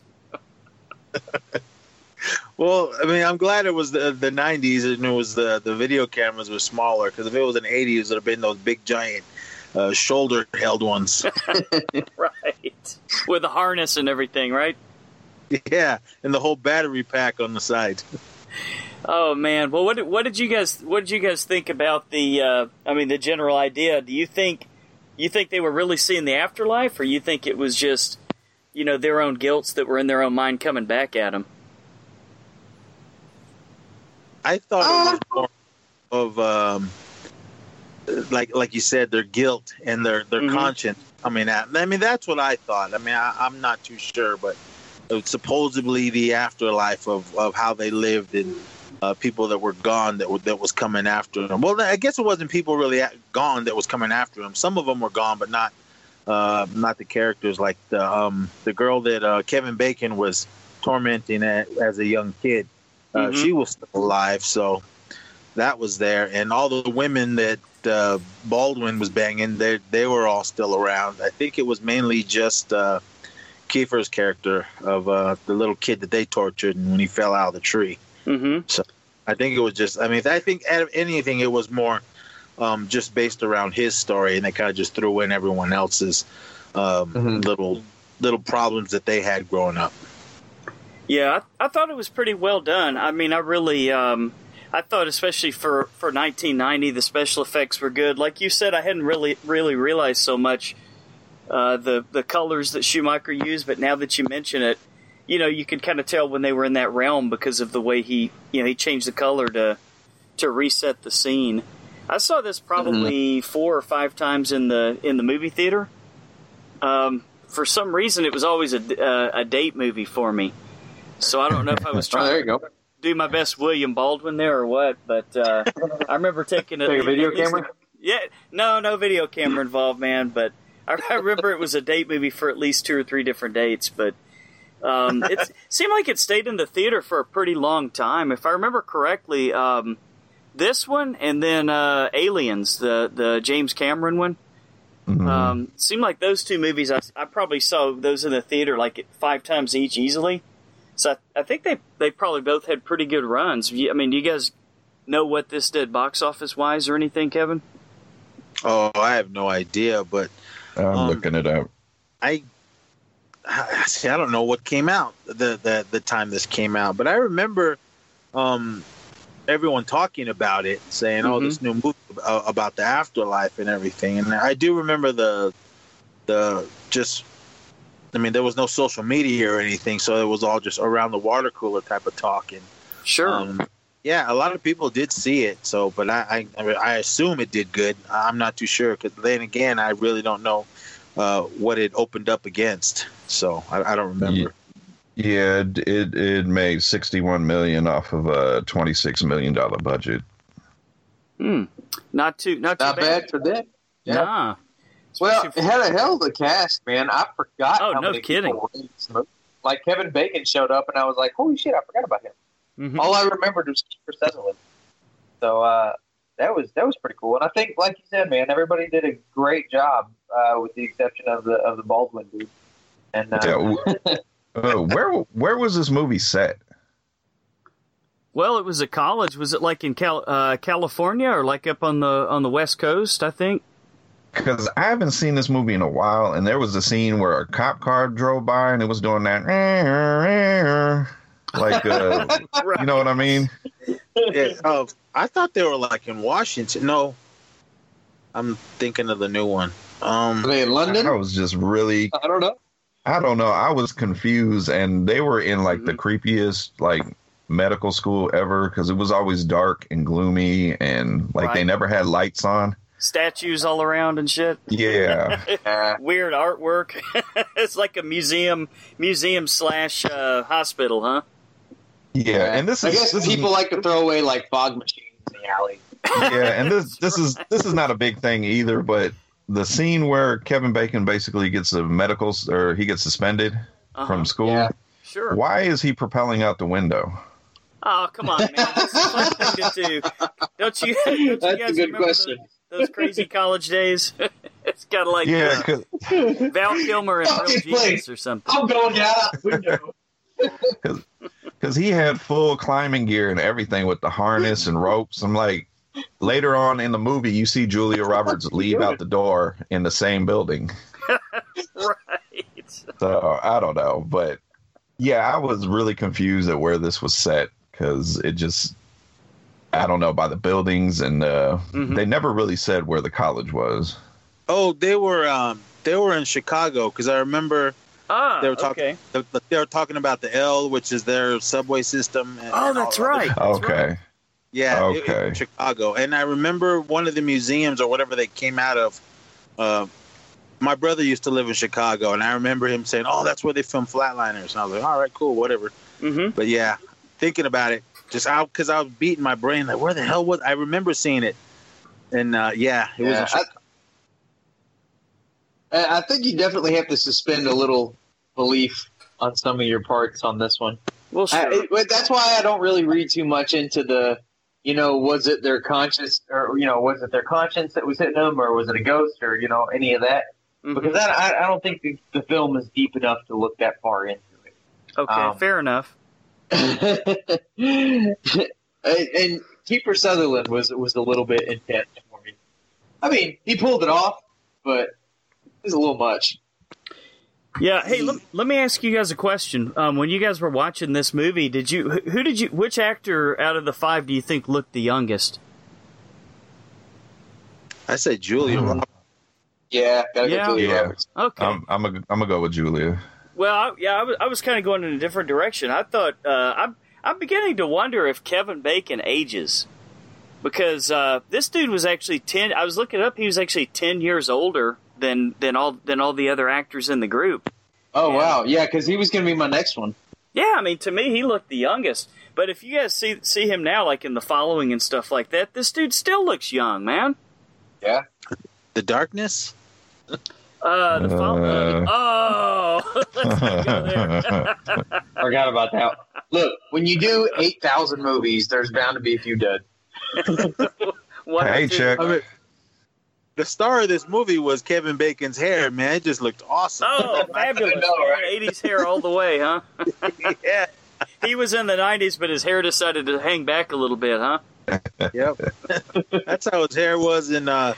Speaker 3: Well, I mean, I'm glad it was the the 90s and it was the the video cameras were smaller because if it was an 80s, it would have been those big giant uh, shoulder held ones. [LAUGHS] [LAUGHS]
Speaker 2: right. With a harness and everything, right?
Speaker 3: yeah, and the whole battery pack on the side.
Speaker 2: Oh man. Well, what did, what did you guys what did you guys think about the? Uh, I mean, the general idea. Do you think you think they were really seeing the afterlife, or you think it was just you know their own guilts that were in their own mind coming back at them?
Speaker 3: I thought it was more of um, like like you said, their guilt and their their
Speaker 2: Mhm.
Speaker 3: conscience coming at. I mean, that's what I thought. I mean, I, I'm not too sure, but supposedly the afterlife of, of how they lived and uh, people that were gone that were, that was coming after them. Well, I guess it wasn't people really a- gone that was coming after them. Some of them were gone, but not uh, not the characters like the um, the girl that uh, Kevin Bacon was tormenting a as a young kid. Uh,
Speaker 2: Mhm.
Speaker 3: She was still alive, so that was there, and all the women that uh, Baldwin was banging, they they were all still around. I think it was mainly just uh, Kiefer's character of uh, the little kid that they tortured when he fell out of the tree.
Speaker 2: Mm-hmm.
Speaker 3: I think it was just. I mean, I think out of anything, it was more um, just based around his story, and they kind of just threw in everyone else's um,
Speaker 4: Mhm.
Speaker 3: little little problems that they had growing up.
Speaker 2: Yeah, I, I thought it was pretty well done. I mean, I really, um, I thought especially for for 1990, the special effects were good. Like you said, I hadn't really really realized so much uh, the the colors that Schumacher used, but now that you mention it, you know, you can kind of tell when they were in that realm because of the way he, you know, he changed the color to to reset the scene. I saw this probably four or five times in the in the movie theater. Um, for some reason, it was always a, uh, a date movie for me. So I don't know if I was [LAUGHS]
Speaker 4: Oh, there
Speaker 2: trying
Speaker 4: you
Speaker 2: to
Speaker 4: go.
Speaker 2: do my best William Baldwin there or what, but uh, I remember taking a,
Speaker 4: Take a video camera?
Speaker 2: Yeah, no, no video camera involved, man. But I, I remember it was a date movie for at least two or three different dates. But um, it [LAUGHS] seemed like it stayed in the theater for a pretty long time. If I remember correctly, um, this one and then uh, Aliens, the the James Cameron one.
Speaker 5: Mhm.
Speaker 2: Um, seemed like those two movies. I, I probably saw those in the theater like five times each easily. So I, I think they they probably both had pretty good runs. You- I mean, do you guys know what this did box office wise or anything, Kevin?
Speaker 3: Oh, I have no idea, but
Speaker 5: I'm
Speaker 3: Um,
Speaker 5: looking it up.
Speaker 3: I I- see. I don't know what came out the the the time this came out, but I remember um everyone talking about it, saying, "Oh,
Speaker 2: Mhm.
Speaker 3: this new movie about the afterlife and everything." And I do remember the the just. I mean, there was no social media or anything, so it was all just around the water cooler type of talking.
Speaker 2: Sure.
Speaker 3: um, yeah, a lot of people did see it. So, but I, I, I mean, I assume it did good. I'm not too sure because then again, I really don't know uh, what it opened up against. So I, I don't remember.
Speaker 5: Yeah, it, it it made 61 million off of a 26 million dollar budget.
Speaker 2: Hmm. Not too not too
Speaker 4: Not bad for that. Yeah.
Speaker 2: Nah.
Speaker 4: Well,
Speaker 2: Especially
Speaker 4: it had a hell of a cast, man. I forgot.
Speaker 2: Oh,
Speaker 4: how
Speaker 2: no
Speaker 4: many
Speaker 2: kidding.
Speaker 4: people were in this movie. Like Kevin Bacon showed up, and I was like, "Holy shit! I forgot about him."
Speaker 2: Mhm.
Speaker 4: All I remembered was Kiefer Sutherland. So uh, that was that was pretty cool. And I think, like you said, man, everybody did a great job, uh, with the exception of the of the Baldwin dude. And uh,
Speaker 5: Yeah, w- [LAUGHS] uh, where where was this movie set?
Speaker 2: Well, it was a college. Was it like in Cal- uh, California or like up on the on the West Coast? I think.
Speaker 5: Because I haven't seen this movie in a while, and there was a scene where a cop car drove by and it was doing that, [LAUGHS] like, uh, [LAUGHS] you know what I mean?
Speaker 3: Yeah, uh, I thought they were like in Washington. No, I'm thinking of the new one. Um,
Speaker 4: Are they in London?
Speaker 5: I was just really,
Speaker 4: I don't know.
Speaker 5: I don't know, I was confused, and they were in like the creepiest like medical school ever because it was always dark and gloomy, and like they never had lights on.
Speaker 2: Statues all around and shit.
Speaker 5: Yeah. [LAUGHS]
Speaker 2: Weird artwork. [LAUGHS] it's like a museum, museum slash uh, hospital, huh?
Speaker 5: Yeah, and this
Speaker 4: I
Speaker 5: is
Speaker 4: guess
Speaker 5: this is-
Speaker 4: people like to throw away like fog machines in the alley.
Speaker 5: yeah, and this [LAUGHS] this is this is not a big thing either, but the scene where Kevin Bacon basically gets a medical or he gets suspended
Speaker 2: Uh-huh.
Speaker 5: from school.
Speaker 4: Yeah.
Speaker 2: Sure.
Speaker 5: Why is he propelling out the window?
Speaker 2: Oh, come on, man. That's a fun thing to do. Don't you? Don't you
Speaker 4: That's a good
Speaker 2: remember
Speaker 4: question.
Speaker 2: Those, those crazy college days. it's kind of like
Speaker 5: Yeah,
Speaker 2: uh,
Speaker 5: 'cause-
Speaker 2: Val Kilmer and Real
Speaker 4: Fucking
Speaker 2: Genius
Speaker 4: place.
Speaker 2: or something.
Speaker 4: I'm going down out window.
Speaker 5: because he had full climbing gear and everything with the harness and ropes. I'm like, later on in the movie, you see Julia Roberts leave out the door in the same building. [LAUGHS]
Speaker 2: right.
Speaker 5: So I don't know, but yeah, I was really confused at where this was set because it just. I don't know by the buildings, and uh,
Speaker 2: Mhm.
Speaker 5: they never really said where the college was.
Speaker 3: oh, they were um, they were in Chicago because I remember
Speaker 2: Ah,
Speaker 3: They were talking-
Speaker 2: okay.
Speaker 3: the, the, they were talking about the L, which is their subway system. and-
Speaker 2: Oh,
Speaker 3: and
Speaker 2: that's
Speaker 3: the other-
Speaker 2: right. That's
Speaker 5: Okay.
Speaker 2: right.
Speaker 3: Yeah, it- it
Speaker 5: Okay.
Speaker 3: Chicago. And I remember one of the museums or whatever they came out of. Uh, my brother used to live in Chicago, and I remember him saying, "Oh, that's where they filmed Flatliners." And I was like, "All right, cool, whatever."
Speaker 2: hmm
Speaker 3: But yeah, thinking about it, just out because I was beating my brain, like, where the hell was? I remember seeing it, and uh, yeah, it was.
Speaker 4: Yeah,
Speaker 3: In
Speaker 4: I, I think you definitely have to suspend a little belief on some of your parts on this one.
Speaker 2: Well,
Speaker 4: I,
Speaker 2: sure.
Speaker 4: it, that's why I don't really read too much into the, you know, was it their conscience or you know was it their conscience that was hitting them or was it a ghost or you know any of that
Speaker 2: Mhm.
Speaker 4: because I, I don't think the, the film is deep enough to look that far into it.
Speaker 2: Okay,
Speaker 4: um,
Speaker 2: fair enough.
Speaker 4: And, and Kiefer Sutherland was was a little bit intense for me. I mean, he pulled it off, but it was a little much.
Speaker 2: Yeah. Hey, let, let me ask you guys a question. Um, when you guys were watching this movie, did you who, who did you which actor out of the five do you think looked the youngest?
Speaker 3: I said Julia. Roberts.
Speaker 4: Yeah, gotta
Speaker 2: Yeah.
Speaker 4: go Julia
Speaker 5: Yeah.
Speaker 2: Okay.
Speaker 5: I'm I'm a, I'm gonna go with Julia.
Speaker 2: Well, I, yeah, I was, I was kind of going in a different direction. I thought uh, I'm I'm beginning to wonder if Kevin Bacon ages because uh, this dude was actually ten. I was looking it up. He was actually ten years older than than all than all the other actors in the group.
Speaker 4: Oh
Speaker 2: Yeah.
Speaker 4: wow, yeah, because he was gonna be my next one.
Speaker 2: Yeah, I mean, to me, he looked the youngest. But if you guys see see him now, like in the following and stuff like that, this dude still looks young, man.
Speaker 4: Yeah.
Speaker 3: The Darkness.
Speaker 2: Uh, the phone.
Speaker 5: Uh.
Speaker 2: oh, let's not go there. [LAUGHS]
Speaker 4: Forgot about that. Look, when you do eight thousand movies, there's bound to be a few dead. [LAUGHS]
Speaker 2: One
Speaker 5: Hey, Chuck.
Speaker 3: I mean, the star of this movie was Kevin Bacon's hair. Man, it just looked awesome.
Speaker 2: Oh, [LAUGHS] fabulous!
Speaker 4: Know, right?
Speaker 2: 80s hair all the way, huh?
Speaker 3: yeah.
Speaker 2: He was in the 90s, but his hair decided to hang back a little bit, huh?
Speaker 3: Yep. That's how his hair was in uh,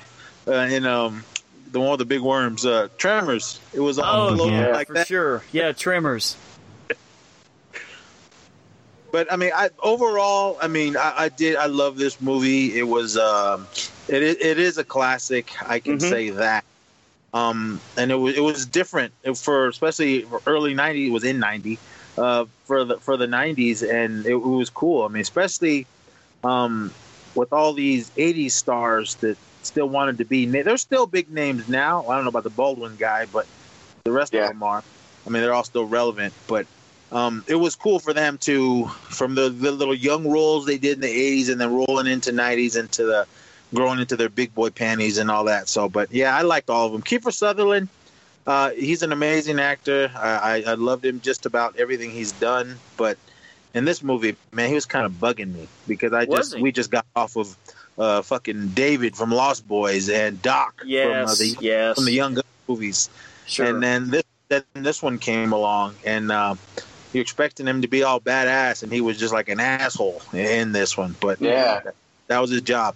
Speaker 3: uh in um the one with the big worms, uh Tremors. It was all
Speaker 2: Oh, yeah,
Speaker 3: like
Speaker 2: for
Speaker 3: that.
Speaker 2: sure. Yeah, Tremors.
Speaker 3: But I mean, I overall, I mean, I, I did. I love this movie. It was, um, it is, it is a classic. I can
Speaker 2: Mhm.
Speaker 3: say that. Um, and it was, it was different for, especially for early '90s. It was in '90 uh, for the for the '90s, and it, it was cool. I mean, especially um, with all these '80s stars that still wanted to be. na- They're still big names now. I don't know about the Baldwin guy, but the rest
Speaker 4: Yeah.
Speaker 3: of them are. I mean, they're all still relevant, but um, it was cool for them to from the, the little young roles they did in the 80s and then rolling into 90s into the growing into their big boy panties and all that so but yeah i liked all of them kiefer sutherland uh, he's an amazing actor I, I, I loved him just about everything he's done but in this movie man he was kind of bugging me because i
Speaker 2: Was
Speaker 3: just
Speaker 2: he?
Speaker 3: we just got off of uh, fucking david from lost boys and doc from, uh, the,
Speaker 2: yes.
Speaker 3: from the young Guns movies
Speaker 2: Sure.
Speaker 3: and then this then this one came along, and uh, you're expecting him to be all badass, and he was just like an asshole in this one. But
Speaker 4: Yeah.
Speaker 3: that was his job,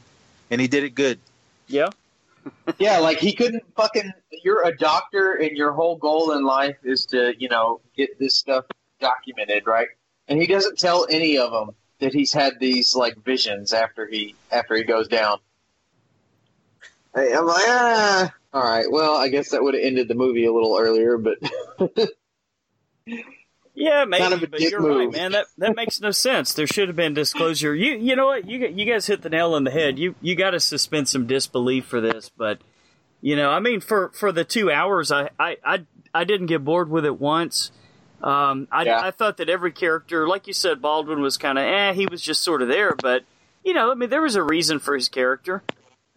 Speaker 3: and he did it good.
Speaker 2: yeah. [LAUGHS]
Speaker 4: Yeah, like he couldn't fucking. You're a doctor, and your whole goal in life is to, you know, get this stuff documented, right? And he doesn't tell any of them that he's had these like visions after he after he goes down. Hey, I'm like, ah, all right. Well, I guess that would have ended the movie a little earlier, but [LAUGHS]
Speaker 2: Yeah, maybe,
Speaker 4: Kind of a
Speaker 2: but you're right, man. That that makes no sense. There should have been disclosure. You you know what? You you guys hit the nail on the head. You you got to suspend some disbelief for this, but you know, I mean, for for the two hours, I I I, I didn't get bored with it once. Um, I
Speaker 4: Yeah.
Speaker 2: I thought that every character, like you said, Baldwin was kind of eh. He was just sort of there, but you know, I mean, there was a reason for his character.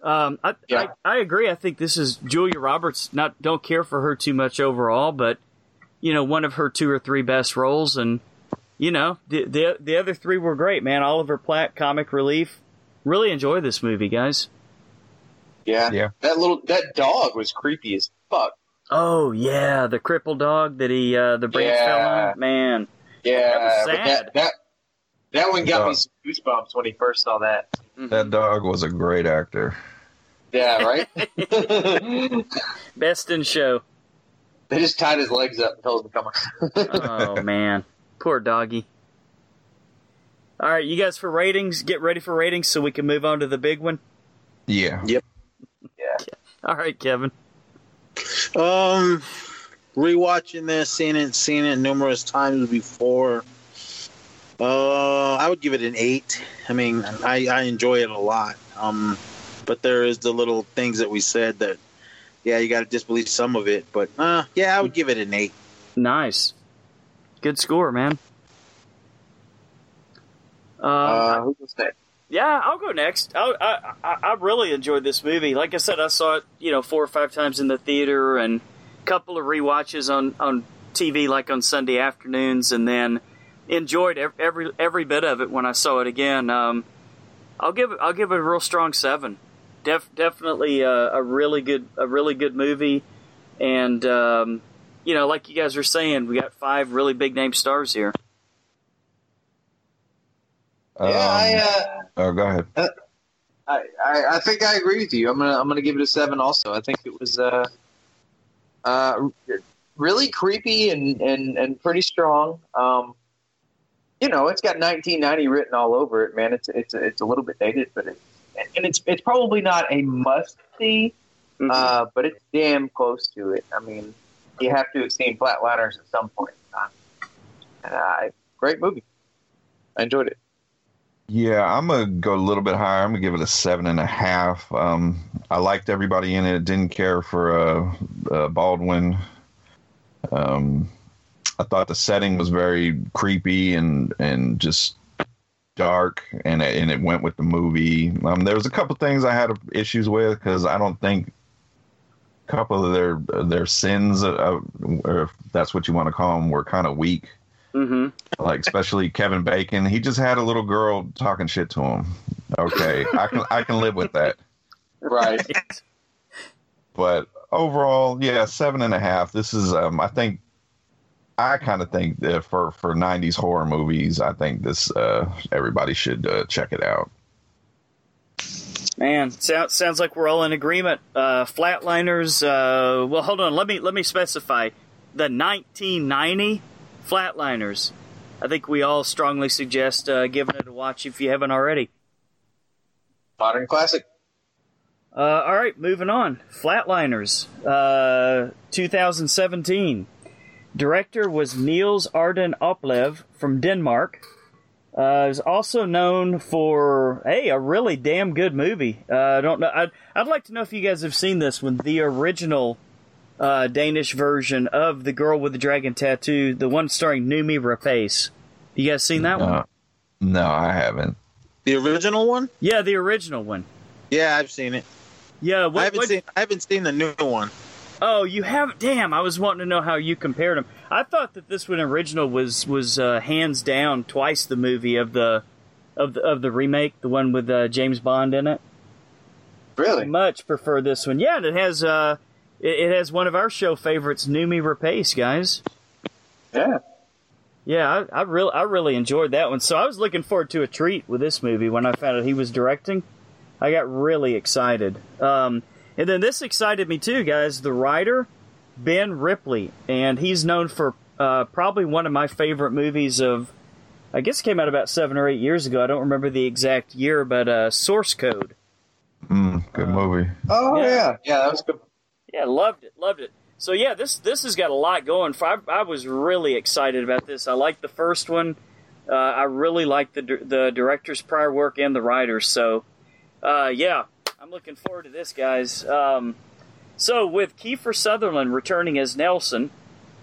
Speaker 2: Um, I,
Speaker 4: Yeah.
Speaker 2: I I agree. I think this is Julia Roberts. Not don't care for her too much overall, but you know, one of her two or three best roles, and you know, the the the other three were great, man. Oliver Platt, comic relief. Really enjoy this movie, guys.
Speaker 4: yeah,
Speaker 5: Yeah.
Speaker 4: that little that dog was creepy as fuck.
Speaker 2: Oh yeah, the crippled dog that he uh the branch
Speaker 4: Yeah.
Speaker 2: fell on. Man,
Speaker 4: Yeah,
Speaker 2: That was sad.
Speaker 4: that that that one got me some goosebumps when he first saw that.
Speaker 5: That dog was a great actor.
Speaker 4: Yeah, right. [LAUGHS] [LAUGHS]
Speaker 2: best in show.
Speaker 4: they just tied his legs up and told him to come on.
Speaker 2: Oh [LAUGHS] man, poor doggy. All right, you guys for ratings, get ready for ratings so we can move on to the big one.
Speaker 5: Yeah. Yep. Yeah.
Speaker 2: All right, Kevin.
Speaker 3: Um, rewatching this, seeing it, seen it numerous times before. Uh, I would give it an eight. I mean, I, I enjoy it a lot. Um, but there is the little things that we said that, yeah, you got to disbelieve some of it. But uh, yeah, I would give it an eight.
Speaker 2: Nice, good score, man. Um,
Speaker 4: Uh, who was that?
Speaker 2: Yeah, I'll go next. I, I I really enjoyed this movie. Like I said, I saw it you know four or five times in the theater and a couple of rewatches on on TV, like on Sunday afternoons, and then enjoyed ev- every every bit of it when I saw it again. Um, I'll give I'll give it a real strong seven. Def, definitely a, a really good a really good movie, and um, you know, like you guys were saying, we got five really big name stars here.
Speaker 4: Yeah, I, uh,
Speaker 5: oh, go ahead.
Speaker 4: I, I, I think I agree with you. I'm gonna I'm gonna give it a seven. Also, I think it was uh, uh, really creepy and, and, and pretty strong. Um, you know, it's got 1990 written all over it, man. It's it's it's a little bit dated, but it's and it's it's probably not a must see, uh, but it's damn close to it. I mean, you have to have seen Flatliners at some point in time. And, uh, great movie. I enjoyed it.
Speaker 5: Yeah, I'm gonna go a little bit higher. I'm gonna give it a seven and a half. Um, I liked everybody in it. Didn't care for uh, uh, Baldwin. Um, I thought the setting was very creepy and and just dark and it, and it went with the movie. Um, there was a couple things I had issues with because I don't think a couple of their their sins, uh, or if that's what you want to call them, were kind of weak.
Speaker 2: Mm-hmm.
Speaker 5: Like especially Kevin Bacon, he just had a little girl talking shit to him. Okay, I can I can live with that.
Speaker 4: Right.
Speaker 5: But overall, yeah, seven and a half. This is, um, I think, I kind of think that for for '90s horror movies, I think this uh, everybody should uh, check it out.
Speaker 2: Man, sounds sounds like we're all in agreement. Uh, Flatliners. Uh, well, hold on. Let me let me specify the 1990 Flatliners. I think we all strongly suggest uh, giving it a watch if you haven't already.
Speaker 4: Modern classic.
Speaker 2: Uh, all right, moving on. Flatliners, uh, 2017. Director was Niels Arden Oplev from Denmark. Uh, is also known for hey a really damn good movie. Uh, I don't know. I'd, I'd like to know if you guys have seen this one, the original uh, Danish version of the Girl with the Dragon Tattoo, the one starring Noomi Rapace. You guys seen that one?
Speaker 5: Uh, no, I haven't.
Speaker 3: The original one?
Speaker 2: Yeah, the original one.
Speaker 3: Yeah, I've seen it.
Speaker 2: Yeah, what,
Speaker 3: I haven't
Speaker 2: what-
Speaker 3: seen. I haven't seen the new one.
Speaker 2: Oh, you haven't? Damn, I was wanting to know how you compared them. I thought that this one original was was uh, hands down twice the movie of the of the of the remake, the one with uh, James Bond in it.
Speaker 4: Really?
Speaker 2: Much prefer this one. Yeah, and it has uh, it, it has one of our show favorites, Noomi Rapace, guys.
Speaker 4: Yeah.
Speaker 2: Yeah, I, I really I really enjoyed that one. So I was looking forward to a treat with this movie when I found out he was directing. I got really excited. Um, and then this excited me too, guys. The writer, Ben Ripley, and he's known for uh, probably one of my favorite movies of. I guess it came out about seven or eight years ago. I don't remember the exact year, but uh, Source Code.
Speaker 5: Mm, good movie.
Speaker 4: Oh
Speaker 2: Yeah.
Speaker 4: yeah. yeah, that was good.
Speaker 2: Yeah, loved it, loved it. So yeah, this this has got a lot going. For I, I was really excited about this. I liked the first one. Uh, I really liked the the director's prior work and the writers. So uh, yeah, I'm looking forward to this, guys. Um, so with Kiefer Sutherland returning as Nelson,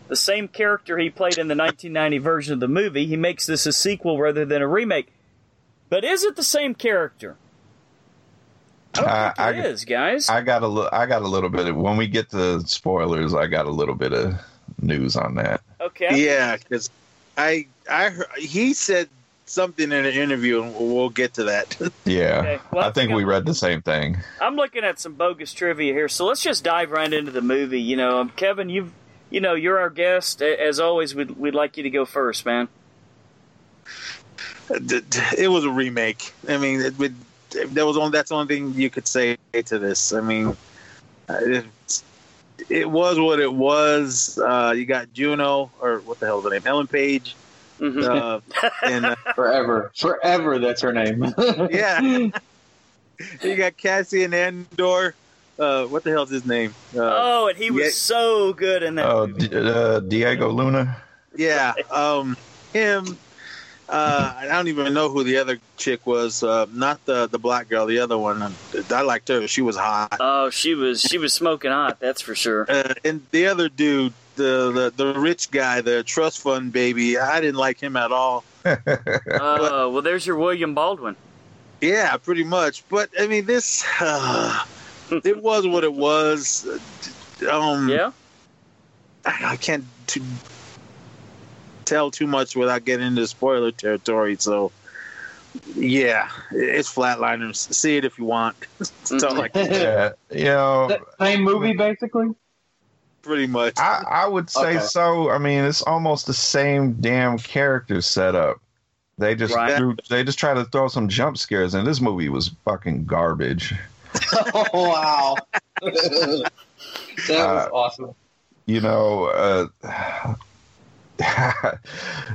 Speaker 2: the same character he played in the 1990 version of the movie, he makes this a sequel rather than a remake. But is it the same character? I don't
Speaker 5: I-
Speaker 2: think it is,
Speaker 5: I-
Speaker 2: guys.
Speaker 5: I got a li- I got a little bit of when we get to spoilers. I got a little bit of news on that.
Speaker 2: okay.
Speaker 3: Yeah, because I I heard, he said something in an interview, and we'll get to that. [LAUGHS]
Speaker 5: Yeah,
Speaker 2: Okay, well,
Speaker 5: I think we read the same thing.
Speaker 2: I'm looking at some bogus trivia here, so let's just dive right into the movie. You know, um, Kevin, you've, you know, you're our guest. As always, we'd, we'd like you to go first, man.
Speaker 3: it was a remake. I mean, it, would there was only that's the only thing you could say to this. I mean, uh, it, it was what it was. Uh, you got Juno, or what the hell is her name? Ellen Page.
Speaker 2: Mhm.
Speaker 3: Uh, [LAUGHS] and uh,
Speaker 4: Forever. Forever that's her name. [LAUGHS]
Speaker 3: yeah, [LAUGHS] you got Cassian Andor. Uh, what the hell's his name? Uh,
Speaker 2: oh, and he was
Speaker 3: yeah.
Speaker 2: so good in that
Speaker 5: Oh,
Speaker 2: movie.
Speaker 5: D- uh, Diego Luna.
Speaker 3: Yeah, um, him. Uh, I don't even know who the other chick was. Uh, not the the black girl, the other one. I liked her. She was hot.
Speaker 2: Oh, she was she was smoking hot. That's for sure.
Speaker 3: Uh, and the other dude, the, the the rich guy, the trust fund baby, I didn't like him at all.
Speaker 2: Oh, [LAUGHS] well, there's your William Baldwin.
Speaker 3: Yeah, pretty much. But I mean, this uh, it was what it was. Um,
Speaker 2: Yeah.
Speaker 3: I I can't t- tell too much without getting into spoiler territory. So, yeah, it's Flatliners. See it if you want. [LAUGHS] That's all I can-
Speaker 5: yeah, you know,
Speaker 4: That same movie, basically.
Speaker 3: pretty much.
Speaker 5: I, I would say
Speaker 4: Okay.
Speaker 5: so. I mean, it's almost the same damn character setup. They just
Speaker 2: Right.
Speaker 5: threw, they just try to throw some jump scares, and this movie was fucking garbage. [LAUGHS]
Speaker 4: oh wow. [LAUGHS] that was
Speaker 5: Uh,
Speaker 4: awesome.
Speaker 5: You know, uh, [LAUGHS]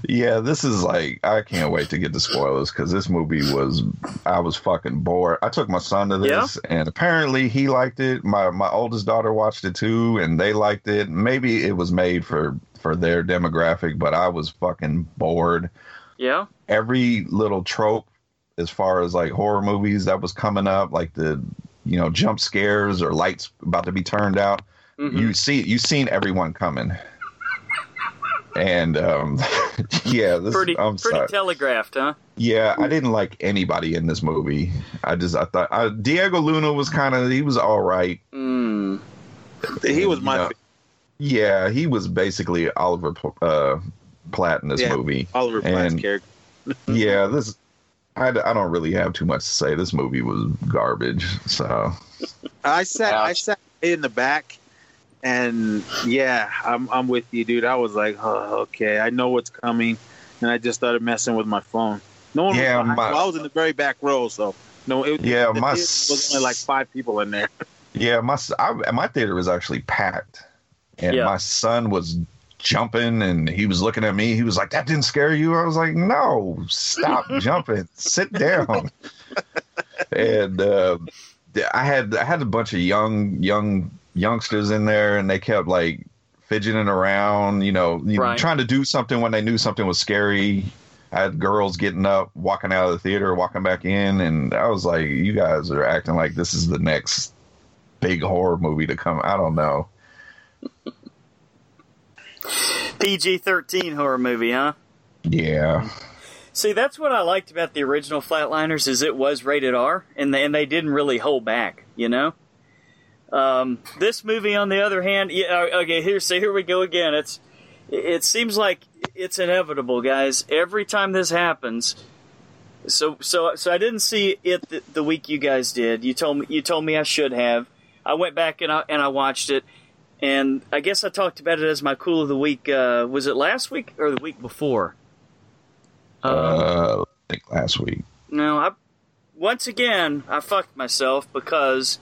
Speaker 5: yeah, this is like I can't wait to get the spoilers because this movie was I was fucking bored. I took my son to this, and apparently he liked it. My my oldest daughter watched it too, and they liked it. Maybe it was made for for their demographic, but I was fucking bored.
Speaker 2: Yeah.
Speaker 5: every little trope as far as like horror movies that was coming up, like the you know jump scares or lights about to be turned out.
Speaker 2: Mhm.
Speaker 5: You see, you've seen everyone coming, and um, [LAUGHS] yeah, this
Speaker 2: Pretty
Speaker 5: I'm
Speaker 2: pretty
Speaker 5: sorry.
Speaker 2: telegraphed, huh?
Speaker 5: Yeah, I didn't like anybody in this movie. I just I thought I, Diego Luna was kind of he was all right.
Speaker 2: Mm.
Speaker 3: He was my
Speaker 5: You know, yeah, he was basically Oliver uh, Platt in this
Speaker 3: Yeah,
Speaker 5: movie.
Speaker 3: Oliver Platt's
Speaker 5: And-
Speaker 3: character. [LAUGHS]
Speaker 5: Yeah, this I, I don't really have too much to say. This movie was garbage. So
Speaker 3: I sat I sat in the back, and yeah, I'm I'm with you, dude. I was like, oh, okay, I know what's coming, and I just started messing with my phone. No one
Speaker 5: Yeah,
Speaker 3: was
Speaker 5: my-
Speaker 3: well, I was in the very back row, so no, it,
Speaker 5: Yeah, my
Speaker 3: was only like five people in there. [LAUGHS]
Speaker 5: yeah, my I, my theater was actually packed, and
Speaker 2: Yeah.
Speaker 5: my son was jumping and he was looking at me. He was like, "That didn't scare you?" I was like, "No, stop [LAUGHS] jumping, sit down." [LAUGHS] and uh, I had I had a bunch of young young youngsters in there, and they kept like fidgeting around, you know, you know, trying to do something when they knew something was scary. I had girls getting up, walking out of the theater, walking back in, and I was like, "You guys are acting like this is the next big horror movie to come." I don't know.
Speaker 2: PG thirteen horror movie, huh?
Speaker 5: Yeah,
Speaker 2: See, that's what I liked about the original Flatliners is it was rated R, and they, and they didn't really hold back. You know, um, this movie, on the other hand, yeah, uh, okay, here, so here we go again. It's it seems like it's inevitable, guys. Every time this happens, so so so I didn't see it the, the week you guys did. You told me you told me I should have. I went back and I and I watched it, and I guess I talked about it as my cool of the week. Uh, was it last week or the week before?
Speaker 5: uh, I think last week.
Speaker 2: No, I once again I fucked myself because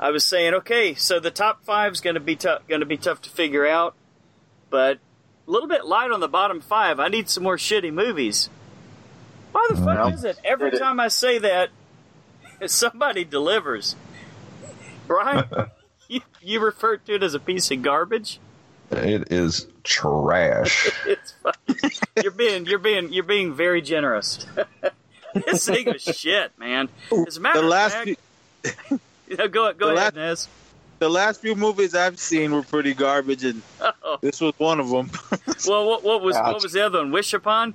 Speaker 2: I was saying, okay, so the top five's going to be tough, going to be tough to figure out, but a little bit light on the bottom five. I need some more shitty movies. Why the fuck
Speaker 5: Well,
Speaker 2: is it? Every
Speaker 4: did it-
Speaker 2: time I say that, [LAUGHS] somebody delivers. Brian, [LAUGHS] you, you refer to it as a piece of garbage.
Speaker 5: It is trash. [LAUGHS]
Speaker 2: It's fucking, you're being you're being you're being very generous. this thing was shit, man. As a matter
Speaker 3: The
Speaker 2: of
Speaker 3: last
Speaker 2: fact,
Speaker 3: few,
Speaker 2: you know, go go
Speaker 3: the
Speaker 2: ahead,
Speaker 3: last-
Speaker 2: Nez.
Speaker 3: the last few movies I've seen were pretty garbage, and
Speaker 2: Oh,
Speaker 3: this was one of them. [LAUGHS]
Speaker 2: well, what, what was what was the other one? Wish upon.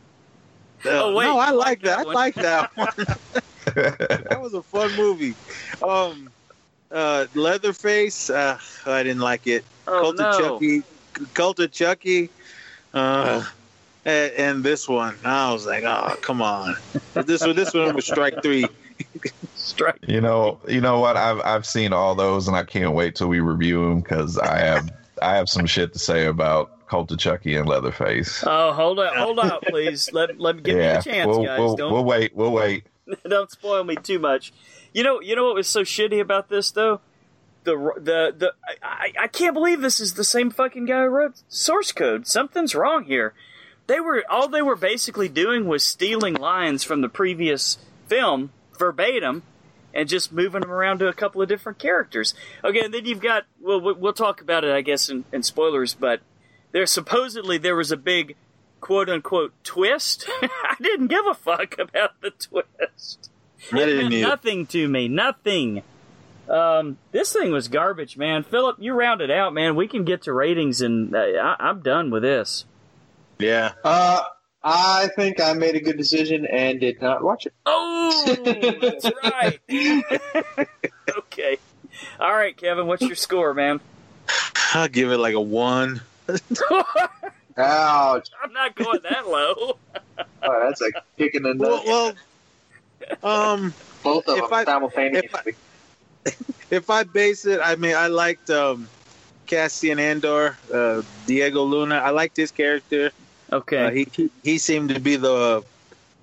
Speaker 2: Oh, wait,
Speaker 3: no, I like
Speaker 2: like that
Speaker 3: that. I like that [LAUGHS] one. [LAUGHS] that was a fun movie. Um, uh, Leatherface, uh, I didn't like it.
Speaker 2: Oh
Speaker 3: Cult
Speaker 2: no.
Speaker 3: of Chucky, Cult of Chucky, uh, and, and this one. I was like, oh, come on. This one, this one was strike three.
Speaker 2: Strike.
Speaker 5: You know, you know what? I've I've seen all those, and I can't wait till we review them because I have I have some shit to say about Cult of Chucky and Leatherface.
Speaker 2: Oh, hold on, hold on, please. Let let me give
Speaker 5: yeah,
Speaker 2: me a chance,
Speaker 5: we'll,
Speaker 2: guys.
Speaker 5: we'll,
Speaker 2: Don't
Speaker 5: we'll wait. We'll wait. [LAUGHS]
Speaker 2: don't spoil me too much. You know, you know what was so shitty about this though? The the the I, I can't believe this is the same fucking guy who wrote source code. Something's wrong here. They were all they were basically doing was stealing lines from the previous film verbatim and just moving them around to a couple of different characters. Okay, and then you've got well, we- we'll talk about it, I guess, in, in spoilers. But there supposedly there was a big quote unquote twist. [LAUGHS] I didn't give a fuck about the twist. It meant nothing to me. Nothing. Um, this thing was garbage, man. Philip, you rounded out, man. We can get to ratings, and uh, I, I'm done with this.
Speaker 3: Yeah.
Speaker 4: Uh, I think I made a good decision and did not watch it.
Speaker 2: Oh, that's right. [LAUGHS] okay. All right, Kevin. What's your score, man? [LAUGHS]
Speaker 3: I'll give it like a one. [LAUGHS]
Speaker 4: Ouch!
Speaker 2: I'm not going that low.
Speaker 4: Oh, that's like kicking the nuts.
Speaker 3: Well, well um,
Speaker 4: Both of
Speaker 3: if
Speaker 4: them
Speaker 3: I-
Speaker 4: simultaneously.
Speaker 3: if I base it, I mean, I liked um, Cassian Andor, uh, Diego Luna. I liked his character.
Speaker 2: Okay.
Speaker 3: Uh, he, he he seemed to be the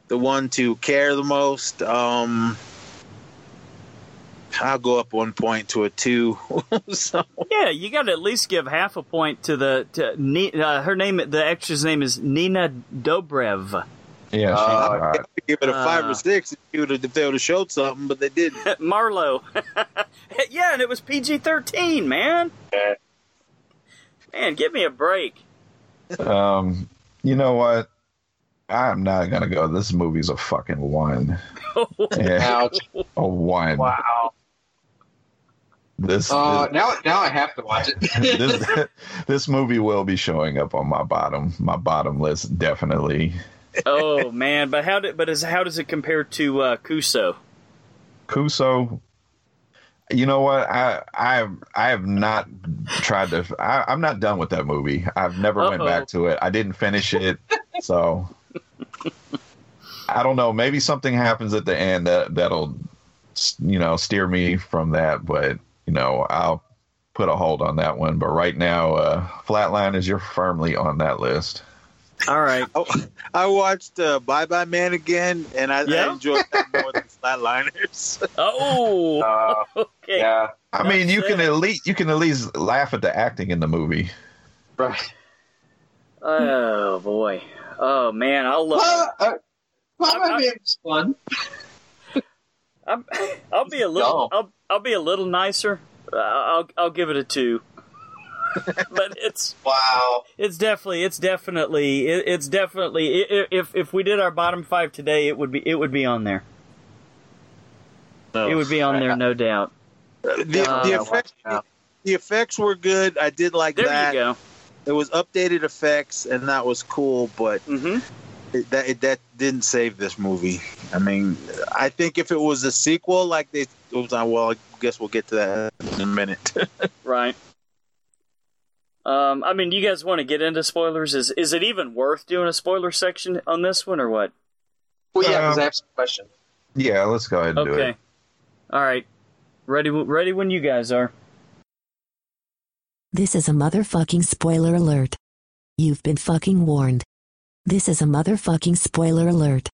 Speaker 3: the one to care the most. Um, I'll go up one point to a two. [LAUGHS] so
Speaker 2: Yeah, you got to at least give half a point to the to Ni- uh, her name. The actress name is Nina Dobrev.
Speaker 5: Yeah, she's
Speaker 4: Uh,
Speaker 5: hot.
Speaker 3: give it a five
Speaker 2: Uh.
Speaker 3: or six if, you would've- if they would have showed something, but they didn't. [LAUGHS]
Speaker 2: Marlo. [LAUGHS] yeah, and it was PG thirteen, man.
Speaker 4: Yeah.
Speaker 2: Man, give me a break.
Speaker 5: Um, you know what? I'm not gonna go. This movie's a fucking one. [LAUGHS] Yeah,
Speaker 4: Ouch!
Speaker 5: a one.
Speaker 4: Wow.
Speaker 5: This,
Speaker 4: Uh, now, now I have to watch it. [LAUGHS] [LAUGHS]
Speaker 5: this this movie will be showing up on my bottom my bottom list definitely.
Speaker 2: oh man, but how did but is how does it compare to uh, Kuso?
Speaker 5: Kuso. You know what? I I I have not tried to. I, I'm not done with that movie. I've never went
Speaker 2: Uh-oh.
Speaker 5: back to it. I didn't finish it, so I don't know. Maybe something happens at the end that that'll you know steer me from that. But you know, I'll put a hold on that one. But right now, uh, Flatliners, you're firmly on that list.
Speaker 2: All right.
Speaker 3: I, I watched uh, Bye Bye Man again, and I,
Speaker 2: Yeah?
Speaker 3: I enjoyed that more than Flatliners. [LAUGHS]
Speaker 2: Oh,
Speaker 4: Uh, [LAUGHS]
Speaker 2: okay.
Speaker 4: yeah,
Speaker 5: I mean, you
Speaker 2: That's
Speaker 5: can at least you can at least laugh at the acting in the movie.
Speaker 4: right.
Speaker 2: Oh boy. Oh man, I'll uh,
Speaker 4: Well, uh, well,
Speaker 2: I-
Speaker 4: I mean, it's fun. [LAUGHS]
Speaker 2: I'm, I'll be a little.
Speaker 4: Dumb.
Speaker 2: I'll, I'll be a little nicer. Uh, I'll I'll give it a two. but it's
Speaker 4: Wow.
Speaker 2: it's definitely it's definitely it, it's definitely i- i- if if we did our bottom five today, it would be it would be on there. It would be on there, no doubt.
Speaker 3: the,
Speaker 2: Uh,
Speaker 3: the effects,
Speaker 4: watch
Speaker 3: the effects were good. I did like
Speaker 2: There
Speaker 3: that.
Speaker 2: you go.
Speaker 3: It was updated effects, and that was cool. But
Speaker 2: hmm
Speaker 3: it, that it, that didn't save this movie. I mean, I think if it was a sequel, like they, it was, uh, well, I guess we'll get to that in a minute. [LAUGHS]
Speaker 2: Right. Um, I mean, you guys want to get into spoilers? Is is it even worth doing a spoiler section on this one, or what?
Speaker 4: Well, yeah, because
Speaker 5: Um,
Speaker 4: I have some questions.
Speaker 5: Yeah, let's go ahead and do
Speaker 2: Okay.
Speaker 5: it.
Speaker 2: All right. Ready? Ready when you guys are.
Speaker 11: This is a motherfucking spoiler alert. You've been fucking warned. This is a motherfucking spoiler alert.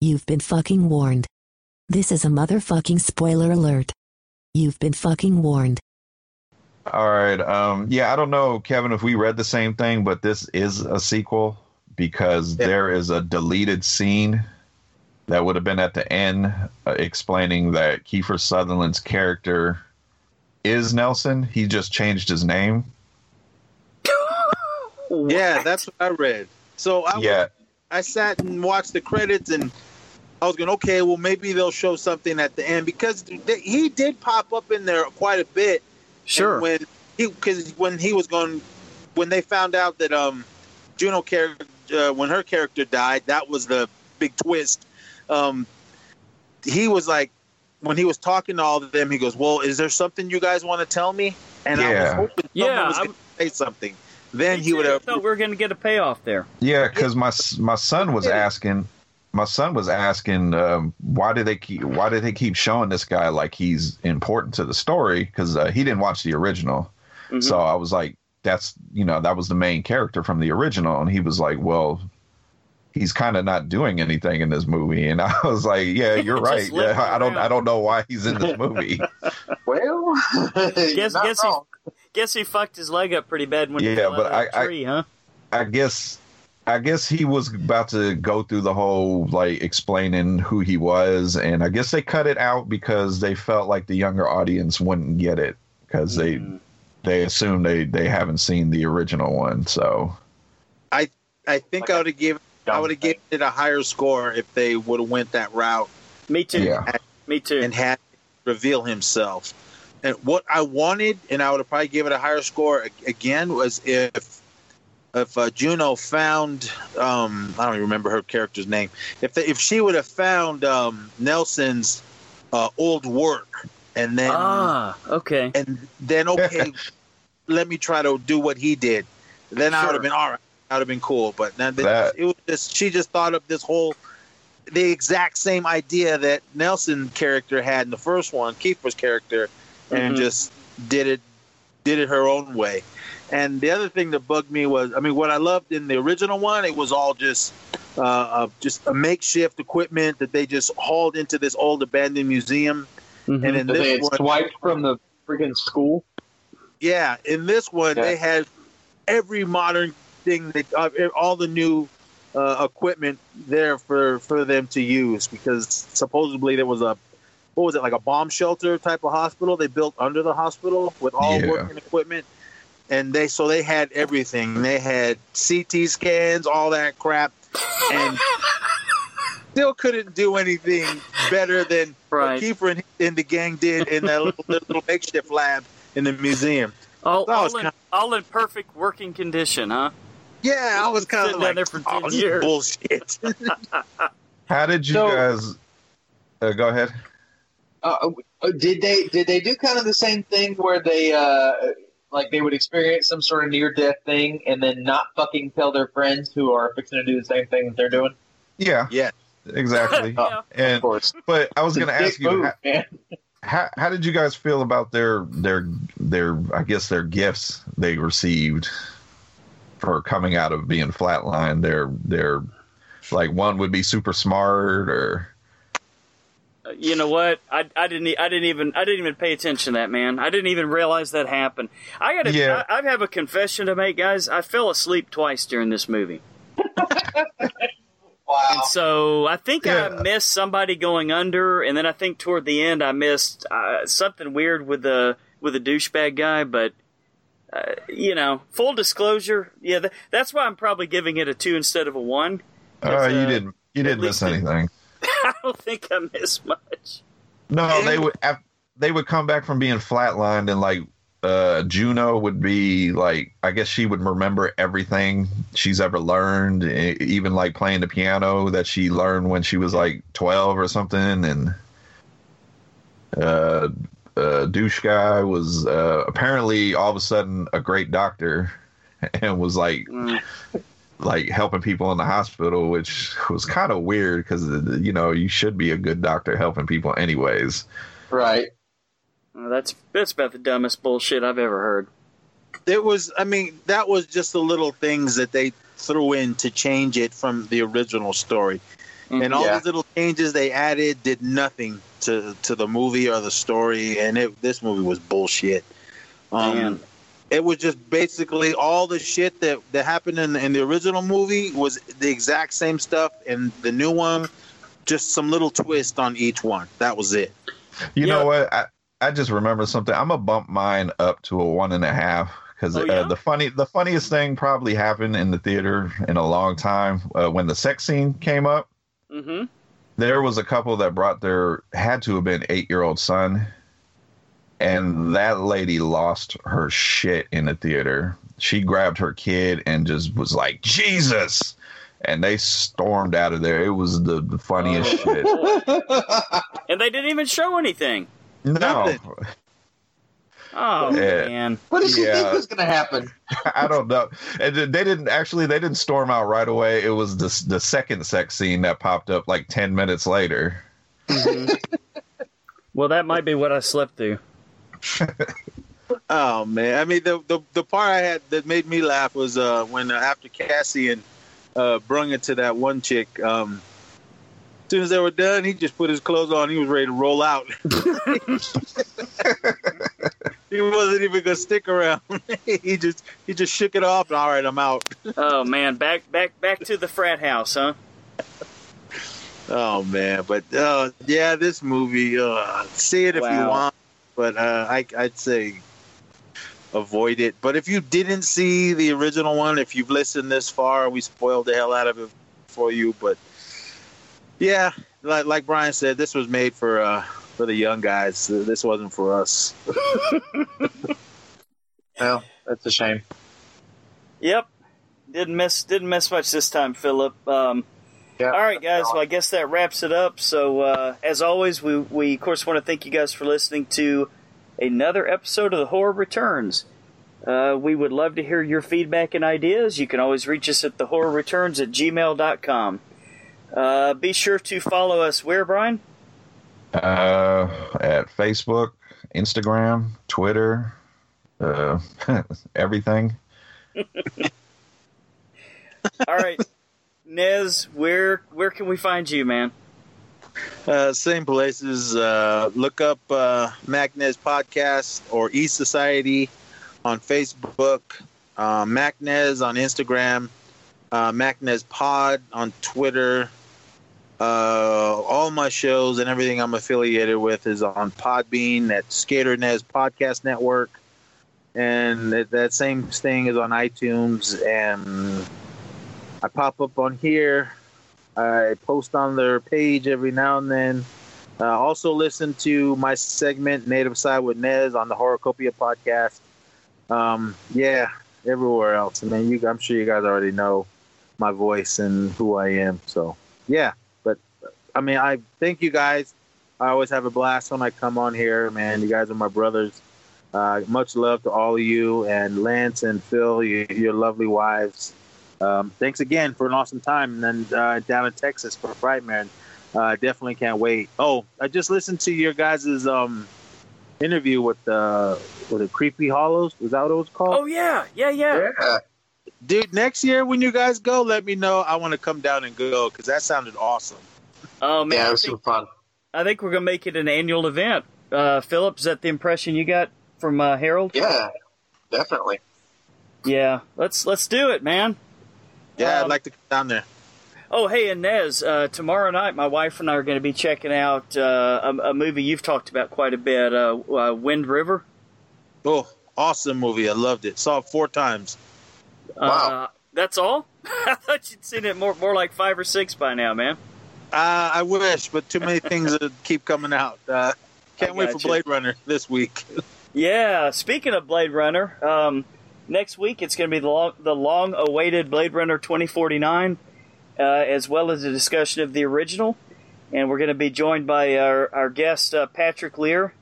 Speaker 11: You've been fucking warned. This is a motherfucking spoiler alert. You've been fucking warned.
Speaker 5: All right. Um, yeah, I don't know, Kevin, if we read the same thing, but this is a sequel because
Speaker 3: Yeah.
Speaker 5: there is a deleted scene that would have been at the end uh, explaining that Kiefer Sutherland's character is Nelson. He just changed his name. [LAUGHS]
Speaker 3: yeah, that's what I read. So I,
Speaker 5: Yeah.
Speaker 3: I sat and watched the credits, and I was going, okay, well, maybe they'll show something at the end because th- he did pop up in there quite a bit.
Speaker 2: Sure.
Speaker 3: And when he because when he was going when they found out that um Juno character uh, when her character died that was the big twist um he was like when he was talking to all of them he goes well is there something you guys want to tell me and I was hoping someone
Speaker 2: Yeah,
Speaker 3: was going to say something then he would have
Speaker 2: thought we were going to get a payoff there.
Speaker 5: Yeah, because my my son was asking, my son was asking, um, why did they keep why did they keep showing this guy like he's important to the story? Because uh, he didn't watch the original,
Speaker 2: Mhm.
Speaker 5: so I was like, that's you know that was the main character from the original, and he was like, well. He's kind of not doing anything in this movie, and [LAUGHS] I was like, "Yeah, [LAUGHS] you're right. Yeah, I don't,
Speaker 2: around.
Speaker 5: I don't know why he's in this movie. [LAUGHS]
Speaker 4: Well,
Speaker 2: Guess
Speaker 4: guess, not
Speaker 2: he guess he fucked his leg up pretty bad when he
Speaker 5: Yeah,
Speaker 2: fell
Speaker 5: but
Speaker 2: out of
Speaker 5: I- I-
Speaker 2: huh?
Speaker 5: I guess I guess he was about to go through the whole like explaining who he was and I guess they cut it out because they felt like the younger audience wouldn't get it because they
Speaker 2: Mm.
Speaker 5: they assume they they haven't seen the original one so
Speaker 3: I I think
Speaker 4: Like
Speaker 3: I
Speaker 4: a
Speaker 3: would have given I would have given it a higher score if they would have went that route
Speaker 2: Me too.
Speaker 5: yeah
Speaker 2: Me too.
Speaker 3: and had reveal himself. And what I wanted, and I would have probably given it a higher score again, was if if uh, Juno found um, I don't even remember her character's name. If the, if she would have found um, Nelson's uh, old work, and then
Speaker 2: ah, okay.
Speaker 3: and then okay, [LAUGHS] let me try to do what he did. Then I would have been all right. That would have been cool. But now that,
Speaker 5: That-
Speaker 3: it was just she just thought of this whole the exact same idea that Nelson character had in the first one, Kiefer's character, and
Speaker 2: Mhm.
Speaker 3: just did it did it her own way. And the other thing that bugged me was, I mean, what I loved in the original one, it was all just uh, uh, just a makeshift equipment that they just hauled into this old abandoned museum.
Speaker 2: Mhm.
Speaker 3: And in
Speaker 4: That they
Speaker 3: this
Speaker 4: had
Speaker 3: one,
Speaker 4: swiped from the freaking school.
Speaker 3: yeah, in this one
Speaker 4: Yeah.
Speaker 3: they had every modern thing that uh, all the new uh, equipment there for for them to use because supposedly there was a what was it like a bomb shelter type of hospital they built under the hospital with all
Speaker 5: Yeah.
Speaker 3: working equipment and they so they had everything they had CT scans all that crap and [LAUGHS] still couldn't do anything better than
Speaker 2: Right.
Speaker 3: what Kiefer and, and the gang did in that little, little makeshift lab in the museum.
Speaker 2: All,
Speaker 3: that was
Speaker 2: all, in,
Speaker 3: kind
Speaker 2: all in perfect working condition, huh?
Speaker 3: Yeah, I was kind of
Speaker 2: Sitting down
Speaker 3: like,
Speaker 2: there for
Speaker 3: oh,
Speaker 2: 10
Speaker 3: this
Speaker 2: years."
Speaker 3: bullshit. [LAUGHS]
Speaker 5: How did you
Speaker 4: So-
Speaker 5: guys? Uh, go ahead.
Speaker 4: Uh, uh, did they did they do kind of the same thing where they uh, like they would experience some sort of near death thing and then not fucking tell their friends who are fixing to do the same thing that they're doing?
Speaker 5: Yeah,
Speaker 3: yeah,
Speaker 5: exactly. [LAUGHS]
Speaker 4: Oh,
Speaker 5: and
Speaker 4: of course.
Speaker 5: but I was going to ask you,
Speaker 4: move,
Speaker 5: how,
Speaker 4: man.
Speaker 5: how how did you guys feel about their their their I guess their gifts they received for coming out of being flatlined? they're like one would be super smart or
Speaker 2: Uh, You know what? I, I didn't. e- I didn't even. I didn't even pay attention to that man. I didn't even realize that happened. I got to.
Speaker 5: Yeah.
Speaker 2: I, I have a confession to make, guys. I fell asleep twice during this movie. [LAUGHS] And so I think I missed somebody going under, and then I think toward the end I missed uh, something weird with the with the douchebag guy. But uh, you know, full disclosure, yeah, th- that's why I'm probably giving it a two instead of a one.
Speaker 5: uh, you
Speaker 2: uh,
Speaker 5: didn't you didn't miss anything. [LAUGHS]
Speaker 2: I don't think I missed much.
Speaker 5: No, they would they would come back from being flatlined and like uh Juno would be like I guess she would remember everything she's ever learned, even like playing the piano that she learned when she was like 12 or something and uh uh douche guy was uh apparently all of a sudden a great doctor [LAUGHS] and was like like helping people in the hospital, which was kind of weird because you know you should be a good doctor helping people anyways.
Speaker 4: Right.
Speaker 2: Uh, that's that's about the dumbest bullshit I've ever heard.
Speaker 3: It was. I mean, that was just the little things that they threw in to change it from the original story, and all
Speaker 4: Yeah.
Speaker 3: these little changes they added did nothing to to the movie or the story. And it, this movie was bullshit. Um,
Speaker 2: Man.
Speaker 3: it was just basically all the shit that that happened in, in the original movie was the exact same stuff, and the new one, just some little twist on each one. That was it.
Speaker 5: You know what? I, I just remember something. I'm gonna bump mine up to a one and a half because
Speaker 2: Oh,
Speaker 5: uh, the funny, the funniest thing probably happened in the theater in a long time uh, when the sex scene came up.
Speaker 2: Mm-hmm.
Speaker 5: There was a couple that brought their had to have been eight year old son, and that lady lost her shit in the theater. She grabbed her kid and just was like Jesus. And they stormed out of there. It was the, the funniest oh. shit. [LAUGHS]
Speaker 2: And they didn't even show anything.
Speaker 5: No,
Speaker 2: Oh
Speaker 5: Yeah.
Speaker 2: man.
Speaker 4: What did you
Speaker 5: Yeah.
Speaker 4: think was going to happen? [LAUGHS]
Speaker 5: I don't know. And they didn't actually. They didn't storm out right away. It was the the second sex scene that popped up like ten minutes later.
Speaker 2: Well, that might be what I slept through. [LAUGHS]
Speaker 3: Oh man! I mean, the, the the part I had that made me laugh was uh, when uh, after Cassian uh, brung it to that one chick. Um, as soon as they were done, he just put his clothes on. He was ready to roll out. [LAUGHS] [LAUGHS] he wasn't even gonna stick around. [LAUGHS] he just he just shook it off. And, All right, I'm out. [LAUGHS]
Speaker 2: Oh man, back back back to the frat house, huh?
Speaker 3: Oh man, but uh, yeah, this movie. Uh, see it if you want, but uh, I, I'd say avoid it. But if you didn't see the original one, if you've listened this far, we spoiled the hell out of it for you. But yeah, like like Brian said, this was made for uh, for the young guys. This wasn't for us. [LAUGHS]
Speaker 4: Well, that's a shame.
Speaker 2: Yep. Didn't miss didn't miss much this time, Philip. Um,
Speaker 4: Yeah.
Speaker 2: all right, guys. Well, I guess that wraps it up. So, uh, as always, we we of course want to thank you guys for listening to another episode of the Horror Returns. Uh, we would love to hear your feedback and ideas. You can always reach us at the horror returns at gmail.com. Uh, be sure to follow us where, Brian?
Speaker 5: Uh, at Facebook, Instagram, Twitter, uh, [LAUGHS] everything. [LAUGHS]
Speaker 2: All right, Nez, where where can we find you, man?
Speaker 3: Uh, same places. Uh, look up uh, Macnez Podcast or E Society on Facebook. Uh, Macnez on Instagram. Uh, Macnez Pod on Twitter. Uh, all my shows and everything I'm affiliated with is on Podbean at Skater Nez Podcast Network. And that, that same thing is on iTunes. And I pop up on here. I post on their page every now and then. Uh, also, listen to my segment Native Side with Nez on the Horocopia podcast. Um, yeah, everywhere else. I mean, you, I'm sure you guys already know my voice and who I am. So yeah, I mean, I thank you guys. I always have a blast when I come on here, man. You guys are my brothers. Uh, much love to all of you and Lance and Phil, you, your lovely wives. Um, thanks again for an awesome time, and then uh, down in Texas for Frightmare. Uh, definitely can't wait. Oh, I just listened to your guys' um, interview with the with the Creepy Hollows. Was that what it was called?
Speaker 2: Oh yeah, yeah, yeah.
Speaker 4: Yeah.
Speaker 3: Dude, next year when you guys go, let me know. I want to come down and go because that sounded awesome.
Speaker 2: Oh man,
Speaker 4: Yeah, it
Speaker 2: I
Speaker 4: was
Speaker 2: think,
Speaker 4: super fun.
Speaker 2: I think we're gonna make it an annual event. Uh, Philip, is that the impression you got from uh, Harold?
Speaker 4: Yeah, definitely.
Speaker 2: Yeah, let's let's do it, man.
Speaker 3: Yeah,
Speaker 2: Um,
Speaker 3: I'd like to come down there.
Speaker 2: Oh, hey, and Nez, uh, tomorrow night, my wife and I are going to be checking out uh, a, a movie you've talked about quite a bit, uh, uh, Wind River.
Speaker 3: Oh, awesome movie. I loved it. Saw it four times.
Speaker 2: Uh, that's all? [LAUGHS] I thought you'd seen it more, more like five or six by now, man.
Speaker 3: Uh, I wish, but too many things that keep coming out. Uh, can't wait for
Speaker 2: gotcha.
Speaker 3: Blade Runner this week.
Speaker 2: Yeah, speaking of Blade Runner, um, next week it's going to be the long, the long awaited Blade Runner 2049, uh, as well as a discussion of the original. And we're going to be joined by our, our guest, uh, Patrick Lear.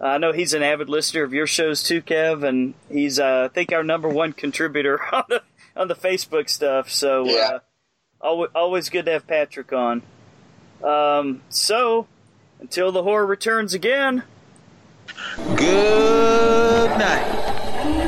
Speaker 2: I know he's an avid listener of your shows too, Kev, and he's, uh, I think, our number one contributor [LAUGHS] on the, on the Facebook stuff. So,
Speaker 4: Yeah.
Speaker 2: uh, always, always good to have Patrick on. Um, so, until the horror returns again.
Speaker 3: Good night.